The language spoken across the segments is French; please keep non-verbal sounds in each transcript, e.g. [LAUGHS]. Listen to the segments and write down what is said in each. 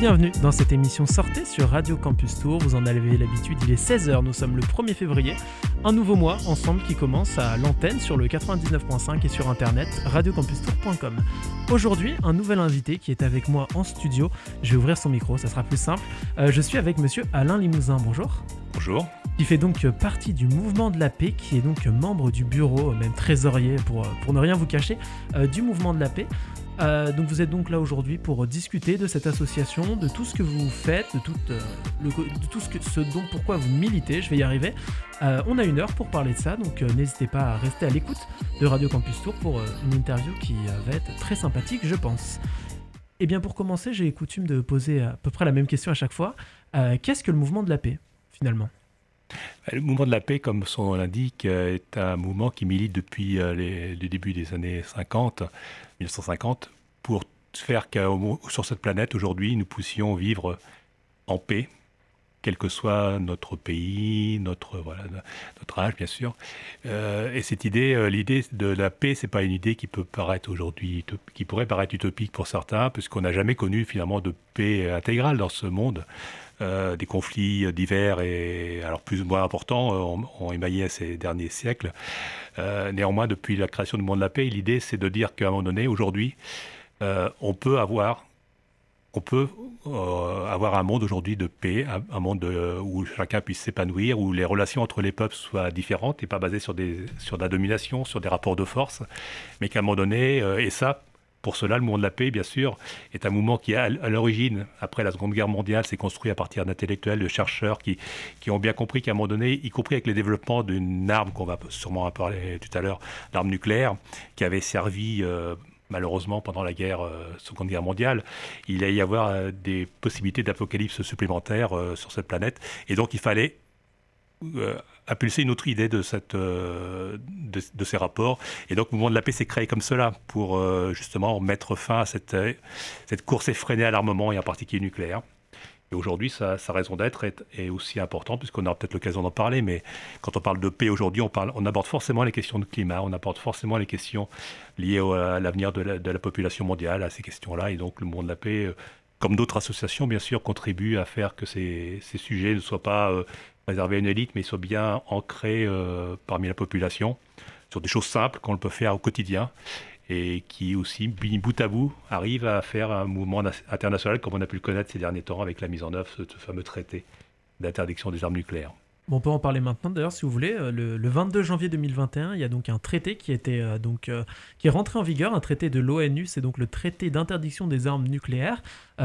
bienvenue dans cette émission Sortez sur Radio Campus Tour. Vous en avez l'habitude, il est 16h, nous sommes le 1er février. Un nouveau mois ensemble qui commence à l'antenne sur le 99.5 et sur internet radiocampustour.com. Aujourd'hui, un nouvel invité qui est avec moi en studio. Je vais ouvrir son micro, ça sera plus simple. Euh, je suis avec monsieur Alain Limousin, bonjour. Bonjour. Qui fait donc partie du mouvement de la paix, qui est donc membre du bureau, même trésorier pour, pour ne rien vous cacher, euh, du mouvement de la paix. Euh, donc vous êtes donc là aujourd'hui pour discuter de cette association, de tout ce que vous faites, de tout, euh, ce, que, dont pourquoi vous militez. Je vais y arriver. Euh, on a une heure pour parler de ça, donc n'hésitez pas à rester à l'écoute de Radio Campus Tour pour une interview qui va être très sympathique, je pense. Et eh bien pour commencer, j'ai coutume de poser à peu près la même question à chaque fois. Qu'est-ce que le mouvement de la paix finalement? Le mouvement de la paix, comme son nom l'indique, est un mouvement qui milite depuis les, le début des années 50, 1950, pour faire que sur cette planète, aujourd'hui, nous puissions vivre en paix, quel que soit notre pays, notre, âge, bien sûr. Euh, et cette idée, euh, l'idée de la paix, c'est pas une idée qui peut paraître aujourd'hui, qui pourrait paraître utopique pour certains, puisqu'on n'a jamais connu finalement de paix intégrale dans ce monde. Euh, des conflits divers et alors plus ou moins importants ont, ont émaillé ces derniers siècles. néanmoins, depuis la création du monde de la paix, l'idée c'est de dire qu'à un moment donné, aujourd'hui, euh, on peut avoir on peut euh, avoir un monde aujourd'hui de paix, un, monde où chacun puisse s'épanouir, où les relations entre les peuples soient différentes et pas basées sur, des, sur la domination, sur des rapports de force, mais qu'à un moment donné, euh, et ça, pour cela, le mouvement de la paix, bien sûr, est un mouvement qui, à, l'origine, après la Seconde Guerre mondiale, s'est construit à partir d'intellectuels, de chercheurs qui, ont bien compris qu'à un moment donné, y compris avec le développement d'une arme qu'on va sûrement en parler tout à l'heure, l'arme nucléaire, qui avait servi malheureusement, pendant la guerre, euh, Seconde Guerre mondiale, il allait y avoir euh, des possibilités d'apocalypse supplémentaires euh, sur cette planète. Et donc, il fallait impulser une autre idée de, cette, de, ces rapports. Et donc, le mouvement de la paix s'est créé comme cela, pour justement mettre fin à cette, course effrénée à l'armement, et en particulier nucléaire. Et aujourd'hui, sa, raison d'être est, aussi importante, puisqu'on aura peut-être l'occasion d'en parler, mais quand on parle de paix aujourd'hui, on, aborde forcément les questions de climat, on aborde forcément les questions liées à l'avenir de, la, population mondiale, à ces questions-là, et donc le monde de la paix, euh, comme d'autres associations, bien sûr, contribue à faire que ces, sujets ne soient pas euh, réservés à une élite, mais soient bien ancrés euh, parmi la population, sur des choses simples qu'on peut faire au quotidien et qui aussi, bout à bout, arrive à faire un mouvement international comme on a pu le connaître ces derniers temps avec la mise en œuvre de ce fameux traité d'interdiction des armes nucléaires. On peut en parler maintenant d'ailleurs si vous voulez. Euh, le, 22 janvier 2021, il y a donc un traité qui, était, euh, donc, euh, qui est rentré en vigueur, un traité de l'ONU, c'est donc le traité d'interdiction des armes nucléaires.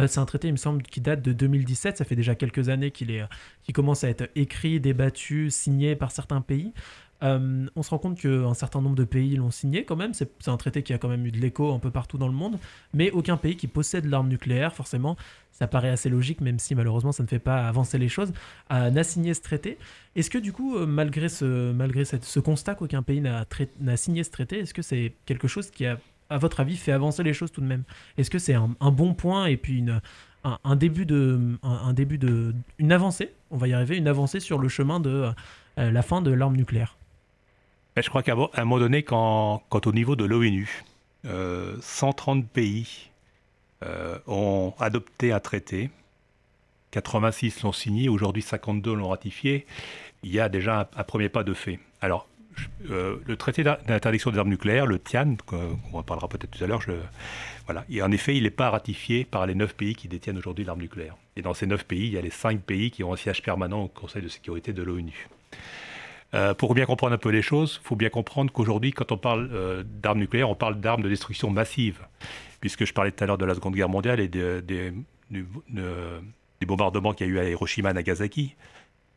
c'est un traité, il me semble, qui date de 2017, ça fait déjà quelques années qu'il commence à être écrit, débattu, signé par certains pays. Euh, on se rend compte qu'un certain nombre de pays l'ont signé quand même. C'est un traité qui a quand même eu de l'écho un peu partout dans le monde, mais aucun pays qui possède l'arme nucléaire, forcément, ça paraît assez logique, même si malheureusement ça ne fait pas avancer les choses, n'a signé ce traité. Est-ce que du coup, euh, malgré ce, malgré ce constat qu'aucun pays n'a signé ce traité, est-ce que c'est quelque chose qui a, à votre avis, fait avancer les choses tout de même? Est-ce que c'est un, bon point et puis une, un, début de, un, début de, une avancée, on va y arriver, une avancée sur le chemin de euh, la fin de l'arme nucléaire je crois qu'à un moment donné, quand, au niveau de l'ONU, 130 euh, pays euh, ont adopté un traité, 86 l'ont signé, aujourd'hui 52 l'ont ratifié, il y a déjà un, premier pas de fait. Alors, euh, le traité d'interdiction des armes nucléaires, le TIAN, on en parlera peut-être tout à l'heure, voilà. En effet, il n'est pas ratifié par les 9 pays qui détiennent aujourd'hui l'arme nucléaire. Et dans ces 9 pays, il y a les 5 pays qui ont un siège permanent au Conseil de sécurité de l'ONU. Euh, pour bien comprendre un peu les choses, il faut bien comprendre qu'aujourd'hui, quand on parle euh, d'armes nucléaires, on parle d'armes de destruction massive. Puisque je parlais tout à l'heure de la Seconde Guerre mondiale et des bombardements qu'il y a eu à Hiroshima et Nagasaki.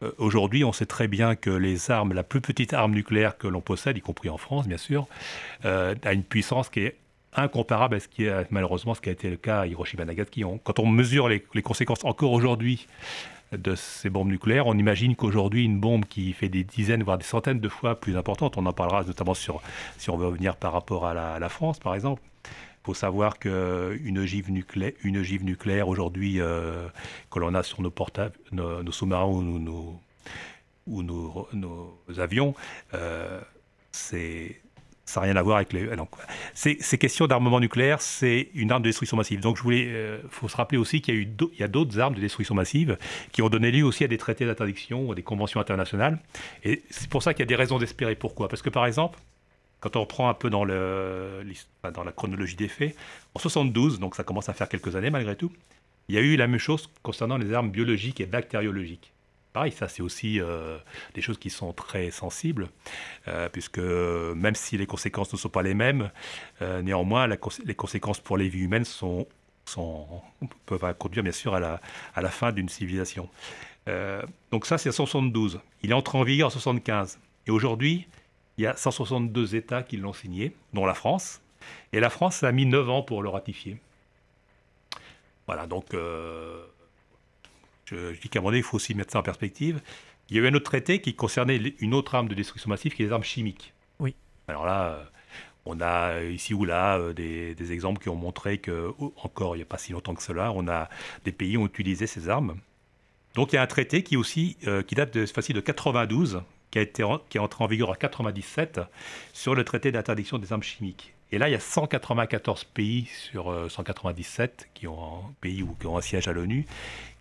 Euh, aujourd'hui, on sait très bien que les armes, la plus petite arme nucléaire que l'on possède, y compris en France, bien sûr, a une puissance qui est incomparable à ce qui est malheureusement ce qui a été le cas à Hiroshima et Nagasaki. quand on mesure les conséquences encore aujourd'hui de ces bombes nucléaires. On imagine qu'aujourd'hui, une bombe qui fait des dizaines, voire des centaines de fois plus importante, on en parlera notamment si on veut revenir par rapport à la, France, par exemple. Il faut savoir qu'une ogive nucléaire, nucléaire aujourd'hui, euh, que l'on a sur nos nos, sous-marins ou nos, nos, avions, euh, c'est Ça n'a rien à voir avec les. Ces, questions d'armement nucléaire, c'est une arme de destruction massive. Donc, je voulais. Il faut se rappeler aussi qu'il y a eu d'autres armes de destruction massive qui ont donné lieu aussi à des traités d'interdiction, à des conventions internationales. Et c'est pour ça qu'il y a des raisons d'espérer. Pourquoi? Parce que, par exemple, quand on reprend un peu dans, le, dans la chronologie des faits, en 72, donc ça commence à faire quelques années malgré tout, il y a eu la même chose concernant les armes biologiques et bactériologiques. Pareil, ça c'est aussi euh, des choses qui sont très sensibles, euh, puisque même si les conséquences ne sont pas les mêmes, euh, néanmoins les conséquences pour les vies humaines peuvent conduire bien sûr à la, fin d'une civilisation. donc ça c'est en 72. Il est entré en vigueur en 75. Et aujourd'hui, il y a 162 États qui l'ont signé, dont la France. Et la France a mis 9 ans pour le ratifier. Voilà, donc euh, je, dis qu'à un moment donné, il faut aussi mettre ça en perspective. Il y a eu un autre traité qui concernait une autre arme de destruction massive, qui est les armes chimiques. Oui. Alors là, euh, on a ici ou là euh, des, exemples qui ont montré que, oh, encore il n'y a pas si longtemps que cela, on a des pays ont utilisé ces armes. Donc il y a un traité qui aussi qui date de, facile de 92, qui, a été, qui est entré en vigueur en 97 sur le traité d'interdiction des armes chimiques. Et là, il y a 194 pays sur 197 euh, qui ont un pays ou qui ont un siège à l'ONU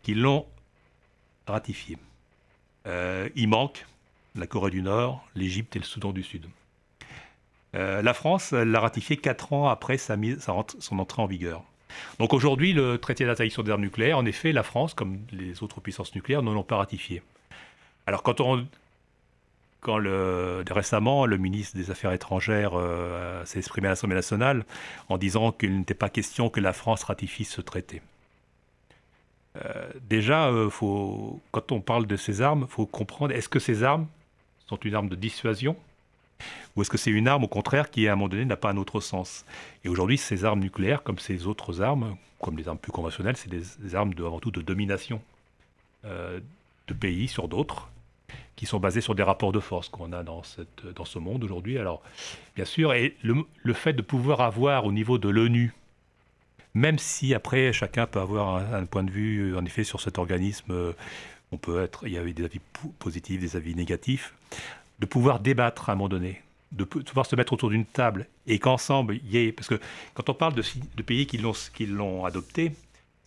qui l'ont ratifié. Euh, il manque la Corée du Nord, l'Égypte et le Soudan du Sud. Euh, la France l'a ratifié quatre ans après son entrée en vigueur. Donc aujourd'hui, le traité d'interdiction des armes nucléaires, en effet, la France, comme les autres puissances nucléaires, ne l'ont pas ratifié. Alors quand on récemment le ministre des Affaires étrangères euh, s'est exprimé à l'Assemblée nationale en disant qu'il n'était pas question que la France ratifie ce traité. Euh, déjà, euh, faut, quand on parle de ces armes, il faut comprendre, est-ce que ces armes sont une arme de dissuasion ou est-ce que c'est une arme, au contraire, qui, à un moment donné, n'a pas un autre sens? Et aujourd'hui, ces armes nucléaires, comme ces autres armes, comme les armes plus conventionnelles, c'est des, armes de, avant tout de domination de pays sur d'autres qui sont basés sur des rapports de force qu'on a dans ce monde aujourd'hui. Alors, bien sûr, et le, fait de pouvoir avoir au niveau de l'ONU, même si après chacun peut avoir un, point de vue, en effet, sur cet organisme, euh, on peut être, il y a des avis positifs, des avis négatifs, de pouvoir débattre à un moment donné, de pouvoir se mettre autour d'une table et qu'ensemble, il y ait, parce que quand on parle de, pays qui l'ont adopté,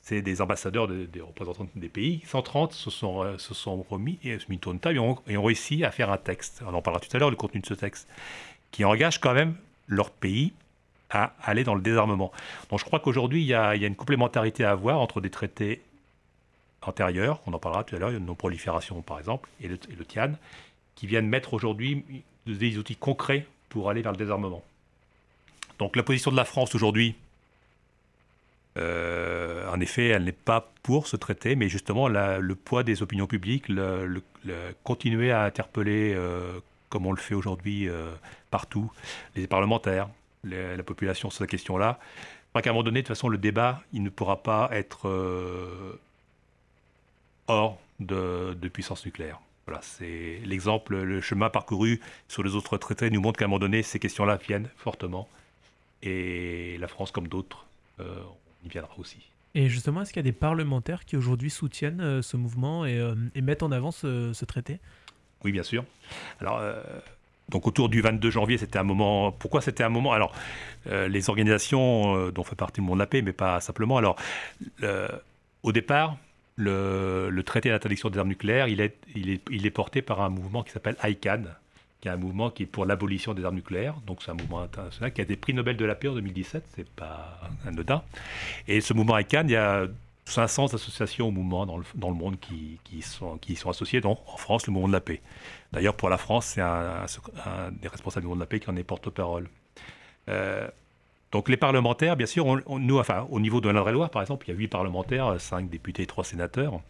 c'est des ambassadeurs des représentants des pays. 130 se sont, euh, se sont remis et se mis autour de table et ont, et ont, réussi à faire un texte. On en parlera tout à l'heure, le contenu de ce texte, qui engage quand même leur pays à aller dans le désarmement. Donc je crois qu'aujourd'hui, il, y a une complémentarité à avoir entre des traités antérieurs, on en parlera tout à l'heure, une non-prolifération par exemple, et le, TIAN, qui viennent mettre aujourd'hui des outils concrets pour aller vers le désarmement. Donc la position de la France aujourd'hui, euh, en effet, elle n'est pas pour ce traité, mais justement, le poids des opinions publiques, continuer à interpeller, euh, comme on le fait aujourd'hui euh, partout, les parlementaires, la population sur cette question-là, je qu'à un moment donné, de toute façon, le débat, il ne pourra pas être hors de, de, puissance nucléaire. Voilà, c'est l'exemple, le chemin parcouru sur les autres traités nous montre qu'à un moment donné, ces questions-là viennent fortement. Et la France, comme d'autres, il viendra aussi. Et justement, est-ce qu'il y a des parlementaires qui aujourd'hui soutiennent euh, ce mouvement euh, et, mettent en avant ce, traité? Oui, bien sûr. Alors, euh, donc autour du 22 janvier, c'était un moment. Pourquoi c'était un moment? Alors, les organisations dont fait partie le monde de la paix, mais pas simplement. Alors, au départ, le, traité d'interdiction des armes nucléaires, il est, porté par un mouvement qui s'appelle ICANN, qui est un mouvement qui est pour l'abolition des armes nucléaires. Donc c'est un mouvement international qui a des prix Nobel de la paix en 2017, c'est pas anodin. Et ce mouvement ICANN, il y a 500 associations au mouvement dans le, dans le monde qui, qui, sont, qui sont associées, donc en France, le mouvement de la paix. D'ailleurs, pour la France, c'est un, des responsables du mouvement de la paix qui en est porte-parole. Euh, donc les parlementaires, bien sûr, nous, enfin, au niveau de l'Indre-et-Loire, par exemple, il y a 8 parlementaires, 5 députés et 3 sénateurs.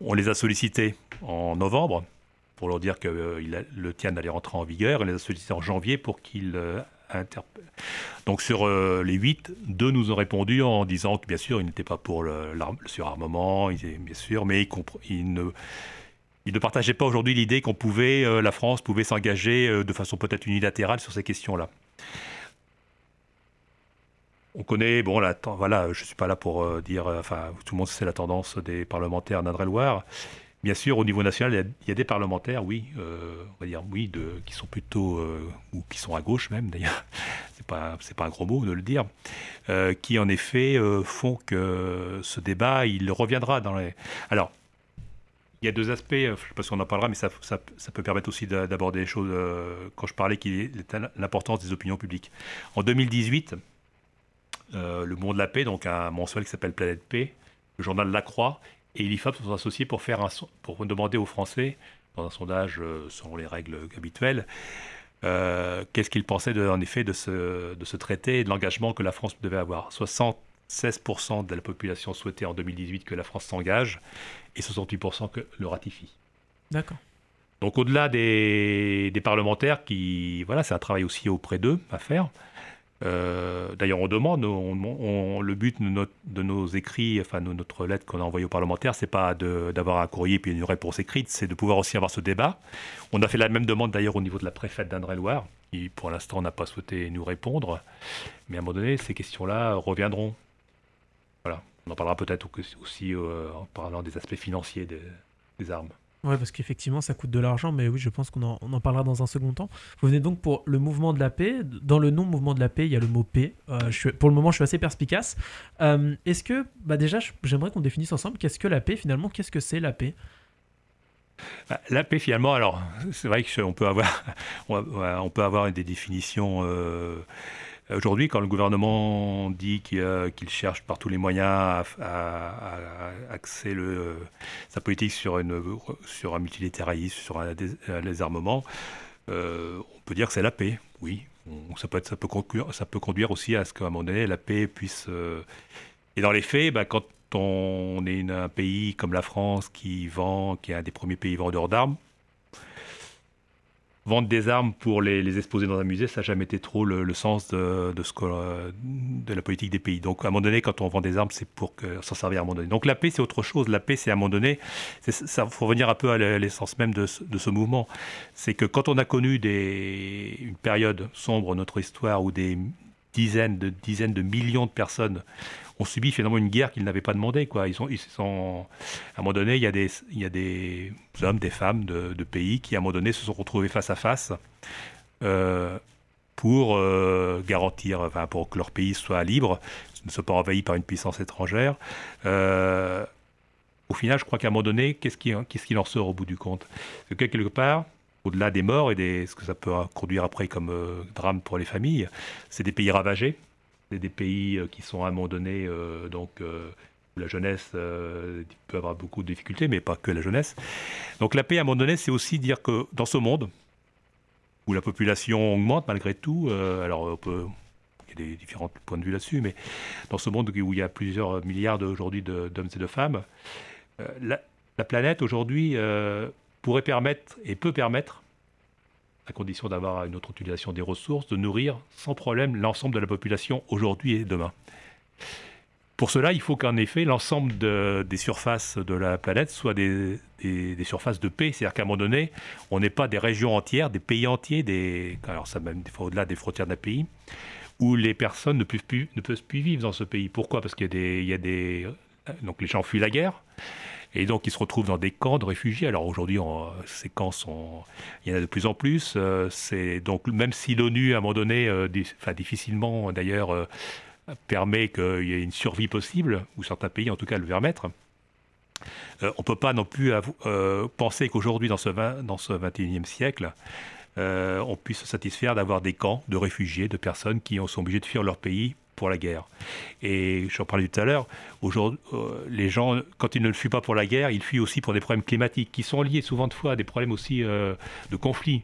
On les a sollicités en novembre pour leur dire que euh, le TIAN allait rentrer en vigueur. On les a sollicités en janvier pour qu'ils euh, Donc sur euh, les huit, deux nous ont répondu en disant que bien sûr, ils n'étaient pas pour le, surarmement, bien sûr, mais ils, ne, partageaient pas aujourd'hui l'idée qu'on pouvait, la France pouvait s'engager de façon peut-être unilatérale sur ces questions-là. On connaît, bon, voilà, je ne suis pas là pour dire, enfin, tout le monde sait la tendance des parlementaires d'Indre-et-Loire. Bien sûr, au niveau national, il y a, des parlementaires, oui, euh, on va dire oui, qui sont plutôt euh, ou qui sont à gauche même d'ailleurs. [LAUGHS] C'est pas pas un gros mot de le dire, euh, qui en effet font que ce débat il reviendra dans les. Alors, il y a deux aspects, je ne sais pas si on en parlera, mais ça, ça, peut permettre aussi d'aborder les choses. quand je parlais qu'il l'importance des opinions publiques. En 2018, le Monde de la Paix, donc un mensuel qui s'appelle Planète Paix, le journal La Croix et l'IFOP se sont associés pour, faire un, pour demander aux Français, dans un sondage euh, selon les règles habituelles, euh, qu'est-ce qu'ils pensaient de, en effet de ce, de ce traité et de l'engagement que la France devait avoir. 76% de la population souhaitait en 2018 que la France s'engage et 68% que le ratifie. D'accord. Donc au-delà des, des, parlementaires qui, voilà, c'est un travail aussi auprès d'eux à faire. Euh, d'ailleurs, on demande, le but de, nos écrits, enfin de notre lettre qu'on a envoyée aux parlementaires, c'est pas d'avoir un courrier puis une réponse écrite, c'est de pouvoir aussi avoir ce débat. On a fait la même demande d'ailleurs au niveau de la préfète d'Indre-et-Loire, qui pour l'instant n'a pas souhaité nous répondre, mais à un moment donné, ces questions-là reviendront. Voilà, on en parlera peut-être aussi euh, en parlant des aspects financiers des armes. Ouais, parce qu'effectivement, ça coûte de l'argent, mais oui, je pense qu'on en, parlera dans un second temps. Vous venez donc pour le mouvement de la paix. Dans le nom mouvement de la paix, il y a le mot paix. Euh, je suis, pour le moment, je suis assez perspicace. Euh, est-ce que, bah déjà, j'aimerais qu'on définisse ensemble qu'est-ce que la paix finalement Qu'est-ce que c'est la paix? Bah, la paix, finalement, alors, c'est vrai qu'on peut avoir, [LAUGHS] on peut avoir des définitions euh, Aujourd'hui, quand le gouvernement dit qu'il cherche par tous les moyens à, axer le, sa politique sur, un multilatéralisme, sur un, désarmement, euh, on peut dire que c'est la paix, oui. ça, peut conduire, aussi à ce qu'à un moment donné, la paix puisse... Euh, et dans les faits, bah, quand on est un pays comme la France qui vend, qui est un des premiers pays vendeurs d'armes, vendre des armes pour les, exposer dans un musée, ça n'a jamais été trop le, sens de, ce de la politique des pays. Donc à un moment donné, quand on vend des armes, c'est pour s'en servir à un moment donné. Donc la paix, c'est autre chose. La paix, c'est à un moment donné, il faut revenir un peu à l'essence même de, ce mouvement. C'est que quand on a connu une période sombre, notre histoire, où des dizaines de dizaines de millions de personnes ont subi finalement une guerre qu'ils n'avaient pas demandé. Quoi. Ils sont, ils sont, à un moment donné, il y a des, il y a des hommes, des femmes de, pays qui, à un moment donné, se sont retrouvés face à face euh, pour euh, garantir, enfin, pour que leur pays soit libre, ne soit pas envahi par une puissance étrangère. Euh, au final, je crois qu'à un moment donné, qu'est-ce qui, qu'est-ce qui en sort au bout du compte? Que quelque part, au-delà des morts et des, ce que ça peut conduire après comme drame pour les familles, c'est des pays ravagés c'est des pays euh, qui sont à un moment donné, euh, donc euh, la jeunesse peut avoir beaucoup de difficultés, mais pas que la jeunesse. Donc la paix, à un moment donné, c'est aussi dire que dans ce monde, où la population augmente malgré tout, alors il y a des différents points de vue là-dessus, mais dans ce monde où il y a plusieurs milliards aujourd'hui d'hommes et de femmes, la, planète aujourd'hui pourrait permettre et peut permettre à condition d'avoir une autre utilisation des ressources, de nourrir sans problème l'ensemble de la population aujourd'hui et demain. Pour cela, il faut qu'en effet, l'ensemble des surfaces de la planète soient des, surfaces de paix. C'est-à-dire qu'à un moment donné, on n'est pas des régions entières, des pays entiers, alors ça même des fois au-delà des frontières d'un pays, où les personnes ne peuvent plus, ne peuvent plus vivre dans ce pays. Pourquoi? Parce qu'il y a des, il y a des, donc les gens fuient la guerre. Et donc, ils se retrouvent dans des camps de réfugiés. Alors aujourd'hui, ces camps sont, il y en a de plus en plus. Euh, donc même si l'ONU, à un moment donné, euh, difficilement d'ailleurs, euh, permet qu'il y ait une survie possible, ou certains pays en tout cas le permettre. on ne peut pas non plus penser qu'aujourd'hui, dans ce, dans ce 21e siècle, on puisse se satisfaire d'avoir des camps de réfugiés, de personnes qui sont obligées de fuir leur pays pour la guerre. Et j'en parlais tout à l'heure, aujourd'hui, euh, les gens, quand ils ne le fuient pas pour la guerre, ils fuient aussi pour des problèmes climatiques, qui sont liés souvent de fois à des problèmes aussi euh, de conflit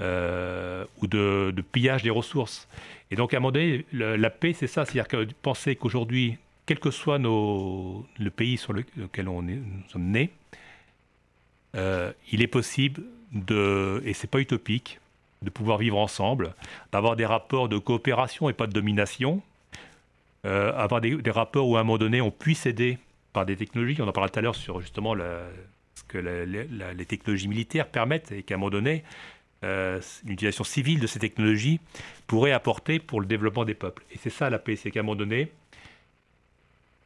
euh, ou de, pillage des ressources. Et donc à un moment donné, la paix, c'est ça, c'est-à-dire que penser qu'aujourd'hui, quel que soit nos, le pays sur lequel on est, nous sommes nés, il est possible de, et c'est pas utopique, de pouvoir vivre ensemble, d'avoir des rapports de coopération et pas de domination, euh, avoir des, rapports où à un moment donné on puisse aider par des technologies. On en parlait tout à l'heure sur justement ce que les technologies militaires permettent et qu'à un moment donné, euh, l'utilisation civile de ces technologies pourrait apporter pour le développement des peuples. Et c'est ça la paix, c'est qu'à un moment donné,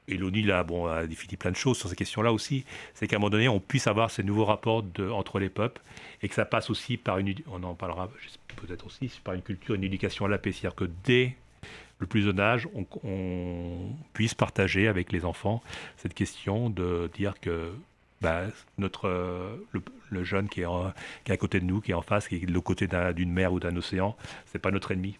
et l'ONU là, bon, a défini plein de choses sur ces questions-là aussi, c'est qu'à un moment donné, on puisse avoir ces nouveaux rapports entre les peuples et que ça passe aussi par une, on en parlera peut-être aussi, par une culture, une éducation à la paix. C'est-à-dire que dès le plus jeune âge, on, puisse partager avec les enfants cette question de dire que bah, notre, le, jeune qui est, qui est, à côté de nous, qui est en face, qui est de côté d'une mer ou d'un océan, c'est pas notre ennemi.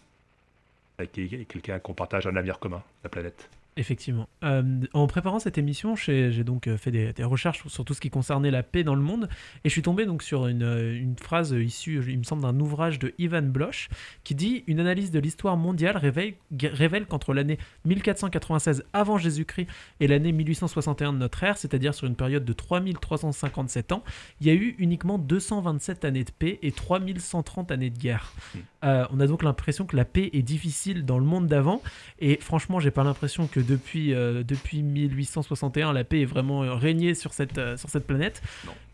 C'est quelqu'un qu'on partage un avenir commun, la planète. Effectivement. Euh, en préparant cette émission, j'ai donc euh, fait des, recherches sur tout ce qui concernait la paix dans le monde, et je suis tombé donc sur une, euh, phrase issue, il me semble, d'un ouvrage de Ivan Bloch qui dit une analyse de l'histoire mondiale révèle, révèle qu'entre l'année 1496 avant Jésus-Christ et l'année 1861 de notre ère, c'est-à-dire sur une période de 3357 ans, il y a eu uniquement 227 années de paix et 3130 années de guerre. Hmm. on a donc l'impression que la paix est difficile dans le monde d'avant, et franchement, j'ai pas l'impression que depuis, euh, depuis 1861, la paix est vraiment euh, régnée sur cette, euh, sur cette planète.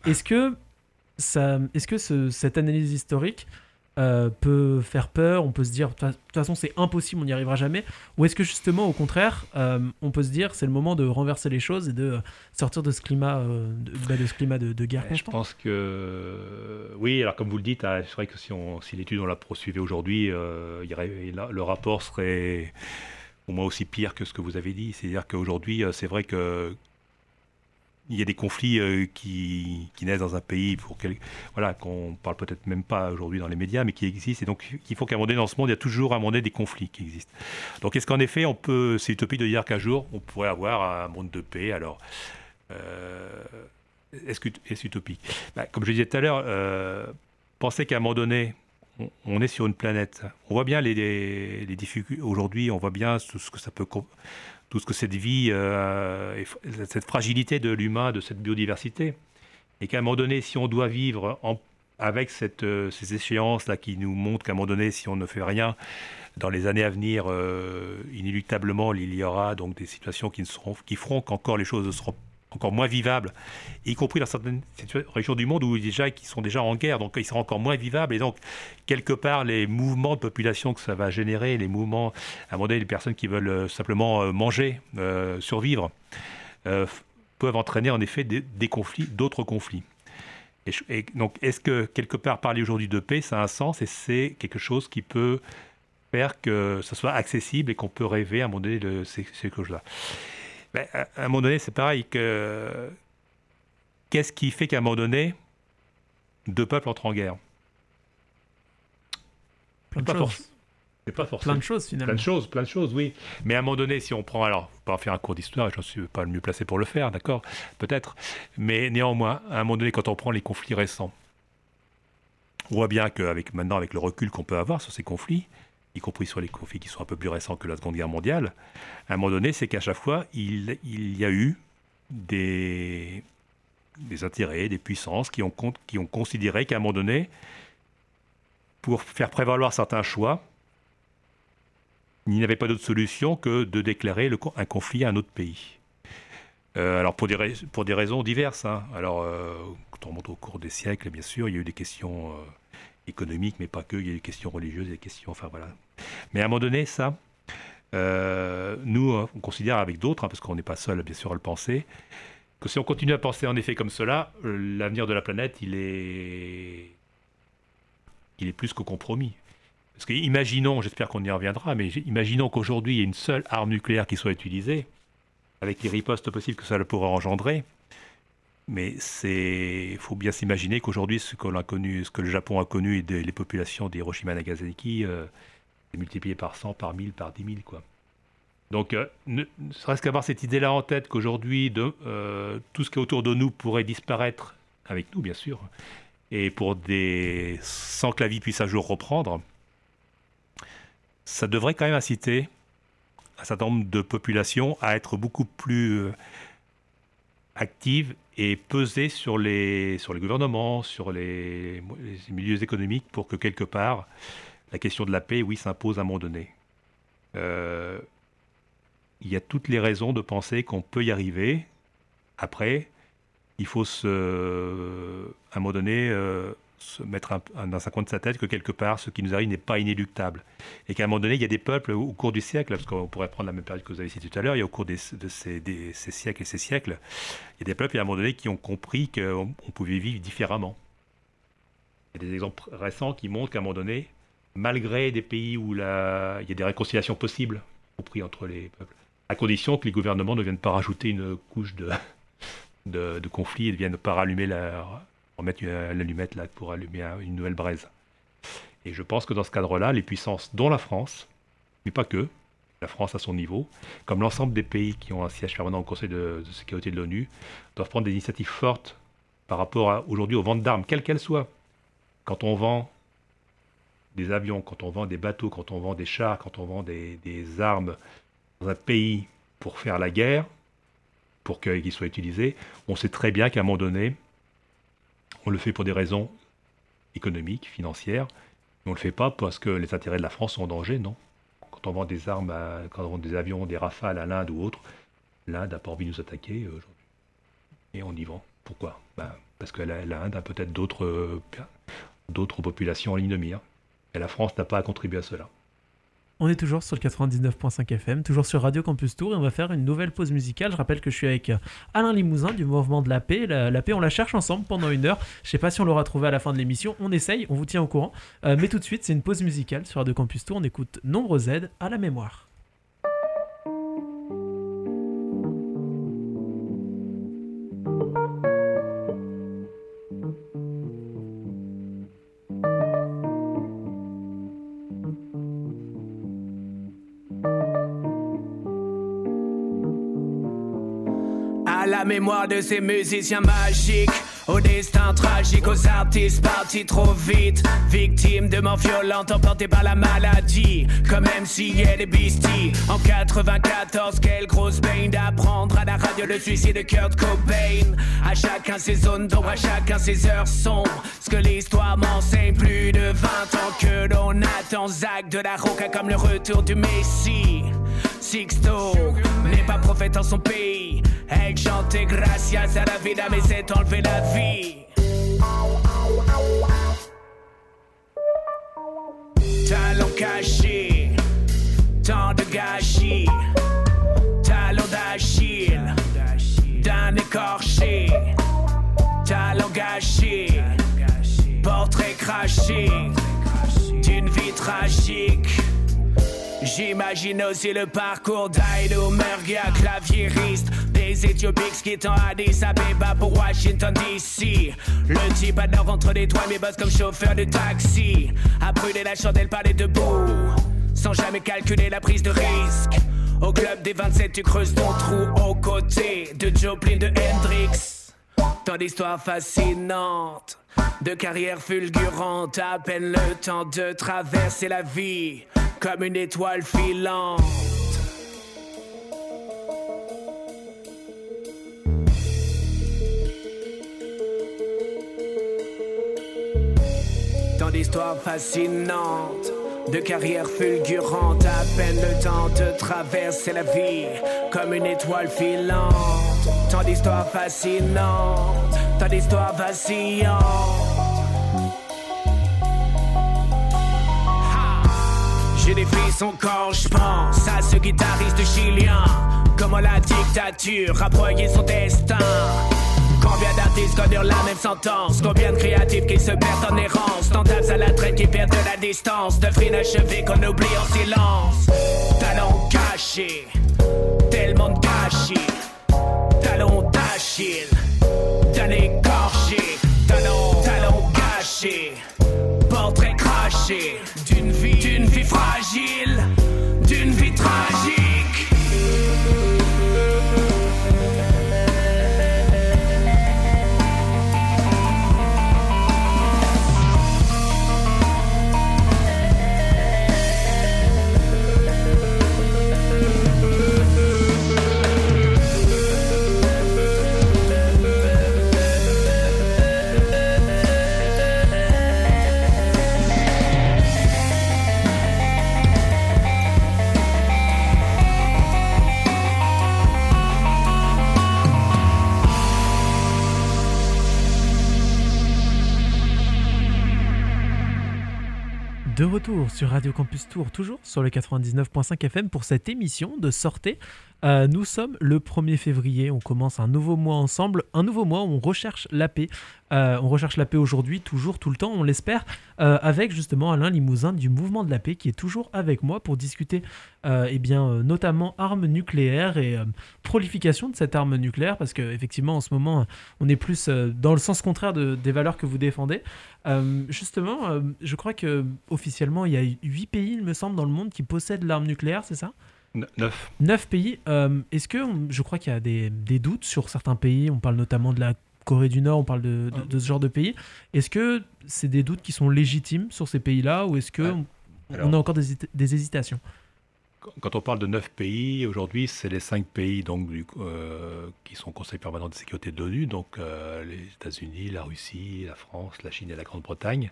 Est-ce que, ça, que ce, cette analyse historique peut faire peur On peut se dire, de toute façon, c'est impossible, on n'y arrivera jamais. Ou est-ce que justement, au contraire, on peut se dire, c'est le moment de renverser les choses et de sortir de ce climat, de, bah, de, ce climat de, guerre Je pense que oui. Alors comme vous le dites, hein, c'est vrai que si, on, si l'étude on la poursuivait aujourd'hui, le rapport serait au moins aussi pire que ce que vous avez dit. C'est-à-dire qu'aujourd'hui, euh, c'est vrai que il y a des conflits euh, qui, naissent dans un pays pour quel, voilà qu'on parle peut-être même pas aujourd'hui dans les médias, mais qui existent. Et donc, il faut qu'à un moment donné dans ce monde, il y a toujours à un moment donné des conflits qui existent. Donc, est-ce qu'en effet, on peut, c'est utopique de dire qu'un jour, on pourrait avoir un monde de paix Alors, euh, est-ce que est utopique? Bah, Comme je disais tout à l'heure, euh, pensez qu'à un moment donné, on est sur une planète. On voit bien les, difficultés. Aujourd'hui, on voit bien tout ce que ça peut, tout ce que cette vie, euh, cette fragilité de l'humain, de cette biodiversité. Et qu'à un moment donné, si on doit vivre avec euh, ces échéances-là qui nous montrent qu'à un moment donné, si on ne fait rien, dans les années à venir, euh, inéluctablement, il y aura donc des situations qui, ne seront, qui feront qu'encore les choses ne seront encore moins vivables, y compris dans certaines régions du monde où déjà qui sont déjà en guerre, donc ils seront encore moins vivables. Et donc quelque part, les mouvements de population que ça va générer, les mouvements, à un moment donné, les personnes qui veulent euh, simplement euh, manger, euh, survivre, peuvent entraîner en effet des, conflits, d'autres conflits. Et, donc, est-ce que quelque part parler aujourd'hui de paix, ça a un sens et c'est quelque chose qui peut faire que ce soit accessible et qu'on peut rêver à un moment donné de ces choses-là? Ben, à, un moment donné, c'est pareil. que Qu'est-ce qui fait qu'à un moment donné, deux peuples entrent en guerre? Plein de choses. C'est pas forcément. Plein de choses finalement. Plein de choses, plein de choses, oui. Mais à un moment donné, si on prend, alors, faut pas faire un cours d'histoire, je ne suis pas le mieux placé pour le faire, d'accord, peut-être. Mais néanmoins, à un moment donné, quand on prend les conflits récents, on voit bien qu'avec maintenant, avec le recul qu'on peut avoir sur ces conflits, y compris sur les conflits qui sont un peu plus récents que la Seconde Guerre mondiale, à un moment donné, c'est qu'à chaque fois, il, y a eu des, intérêts, des puissances qui ont, considéré qu'à un moment donné, pour faire prévaloir certains choix, il n'y avait pas d'autre solution que de déclarer un conflit à un autre pays. Euh, alors pour des, raisons diverses. Hein. Alors euh, quand on monte au cours des siècles, bien sûr, il y a eu des questions euh, économiques, mais pas que. Il y a des questions religieuses, des questions, enfin voilà, mais à un moment donné, ça, euh, nous, on considère avec d'autres, hein, parce qu'on n'est pas seul, bien sûr, à le penser, que si on continue à penser en effet comme cela, l'avenir de la planète, il est, il est plus que compromis. Parce que imaginons, j'espère qu'on y reviendra, mais imaginons qu'aujourd'hui, il y ait une seule arme nucléaire qui soit utilisée, avec les ripostes possibles que ça pourrait engendrer. Mais c'est, faut bien s'imaginer qu'aujourd'hui, ce a connu, ce que le Japon a connu et les populations d'Hiroshima et Nagasaki, euh, multiplié par 100, par 1000, par 10 000. Quoi. Donc, euh, ne, serait-ce qu'avoir cette idée-là en tête qu'aujourd'hui, euh, tout ce qui est autour de nous pourrait disparaître, avec nous bien sûr, et pour des... sans que la vie puisse un jour reprendre, ça devrait quand même inciter un certain nombre de populations à être beaucoup plus euh, actives et peser sur les, sur les gouvernements, sur les, milieux économiques pour que quelque part la question de la paix, oui, s'impose à un moment donné. Euh, il y a toutes les raisons de penser qu'on peut y arriver. Après, il faut se, à un moment donné euh, se mettre dans un coin de sa tête que quelque part, ce qui nous arrive n'est pas inéluctable. Et qu'à un moment donné, il y a des peuples au, cours du siècle, parce qu'on pourrait prendre la même période que vous avez cité tout à l'heure, il y a au cours de ces, siècles et ces siècles, il y a des peuples, à un moment donné, qui ont compris qu'on pouvait vivre différemment. Il y a des exemples récents qui montrent qu'à un moment donné, malgré des pays où la... il y a des réconciliations possibles, compris entre les peuples, à condition que les gouvernements ne viennent pas rajouter une couche de, de, de conflit et ne viennent pas rallumer la, remettre l'allumette là pour allumer une nouvelle braise. Et je pense que dans ce cadre-là, les puissances, dont la France, mais pas que, la France à son niveau, comme l'ensemble des pays qui ont un siège permanent au Conseil de, sécurité de l'ONU, doivent prendre des initiatives fortes par rapport aujourd'hui aux ventes d'armes, quelles qu'elles soient. Quand on vend des avions, quand on vend des bateaux, quand on vend des chars, quand on vend des, des armes dans un pays pour faire la guerre, pour qu'ils soient utilisés, on sait très bien qu'à un moment donné, on le fait pour des raisons économiques, financières, mais on ne le fait pas parce que les intérêts de la France sont en danger, non? Quand on vend des armes, quand on vend des avions, des rafales à l'Inde ou autre, l'Inde n'a pas envie de nous attaquer euh, aujourd'hui. Et on y vend. Pourquoi? Ben, Parce que l'Inde a peut-être d'autres, d'autres populations en ligne de mire. Et la France n'a pas à contribuer à cela. On est toujours sur le 99.5 FM, toujours sur Radio Campus Tour et on va faire une nouvelle pause musicale. Je rappelle que je suis avec euh, Alain Limousin du mouvement de la paix. La, paix, on la cherche ensemble pendant une heure. Je sais pas si on l'aura trouvé à la fin de l'émission. On essaye, on vous tient au courant. Euh, mais tout de suite, c'est une pause musicale sur Radio Campus Tour. On écoute Nombre aides à la mémoire. Mémoire de ces musiciens magiques. Au destin tragique, aux artistes partis trop vite. Victimes de morts violentes emportées par la maladie. Comme MC et Beastie. En 94, quelle grosse baigne d'apprendre à la radio le suicide de Kurt Cobain. À chacun ses zones d'ombre, à chacun ses heures sombres. Ce que l'histoire m'enseigne, plus de 20 ans que l'on attend. Zach de la Roca comme le retour du Messie. Sixto n'est pas prophète en son pays. Elle chantait gracias à la vida, mais s'est enlevé la vie. Talons cachés, tant de gâchis. Talons d'Achille, d'un écorché. Talons gâchés, portrait craché d'une vie tragique. J'imagine aussi le parcours d'Aido Mergia, claviériste Des Éthiopiques quittant Addis Abeba pour Washington DC Le type adore entre les doigts mais bosse comme chauffeur de taxi. A brûlé la chandelle par les debout Sans jamais calculer la prise de risque. Au club des 27 tu creuses ton trou aux côtés De Joplin, de Hendrix. Tant d'histoires fascinantes de carrière fulgurante, à peine le temps de traverser la vie comme une étoile filante. Tant d'histoires fascinantes, de carrière fulgurante, à peine le temps de traverser la vie comme une étoile filante. Tant d'histoires fascinantes, tant d'histoires vacillantes. J'ai des frissons quand je pense à ce guitariste chilien. Comment la dictature a broyé son destin. Combien d'artistes connaissent la même sentence? Combien de créatifs qui se perdent en errance? Tentables à la traite qui perdent de la distance. De inachevés qu'on oublie en silence. Talons cachés Tellement de gâchis. Talons d'Achille D'un écorché Talons, talons gâchés Portrait craché d'une vie fragile retour sur Radio Campus Tour, toujours sur le 99.5 FM pour cette émission de sortie. Euh, nous sommes le 1er février, on commence un nouveau mois ensemble, un nouveau mois où on recherche la paix. Euh, on recherche la paix aujourd'hui, toujours, tout le temps, on l'espère, euh, avec justement Alain Limousin du Mouvement de la paix qui est toujours avec moi pour discuter eh bien, notamment armes nucléaires et prolification de cette arme nucléaire, parce qu'effectivement en ce moment on est plus dans le sens contraire de, des valeurs que vous défendez. justement, je crois que officiellement il y a 8 pays, il me semble, dans le monde qui possèdent l'arme nucléaire, c'est ça? Neuf. Neuf pays. Euh, est-ce que, je crois qu'il y a des, doutes sur certains pays, on parle notamment de la Corée du Nord, on parle de, ce genre de pays. Est-ce que c'est des doutes qui sont légitimes sur ces pays-là ou est-ce que on a encore des, hésitations? quand on parle de neuf pays, aujourd'hui, c'est les cinq pays donc, euh, qui sont Conseil permanent de sécurité de l'ONU, donc euh, les États-Unis, la Russie, la France, la Chine et la Grande-Bretagne.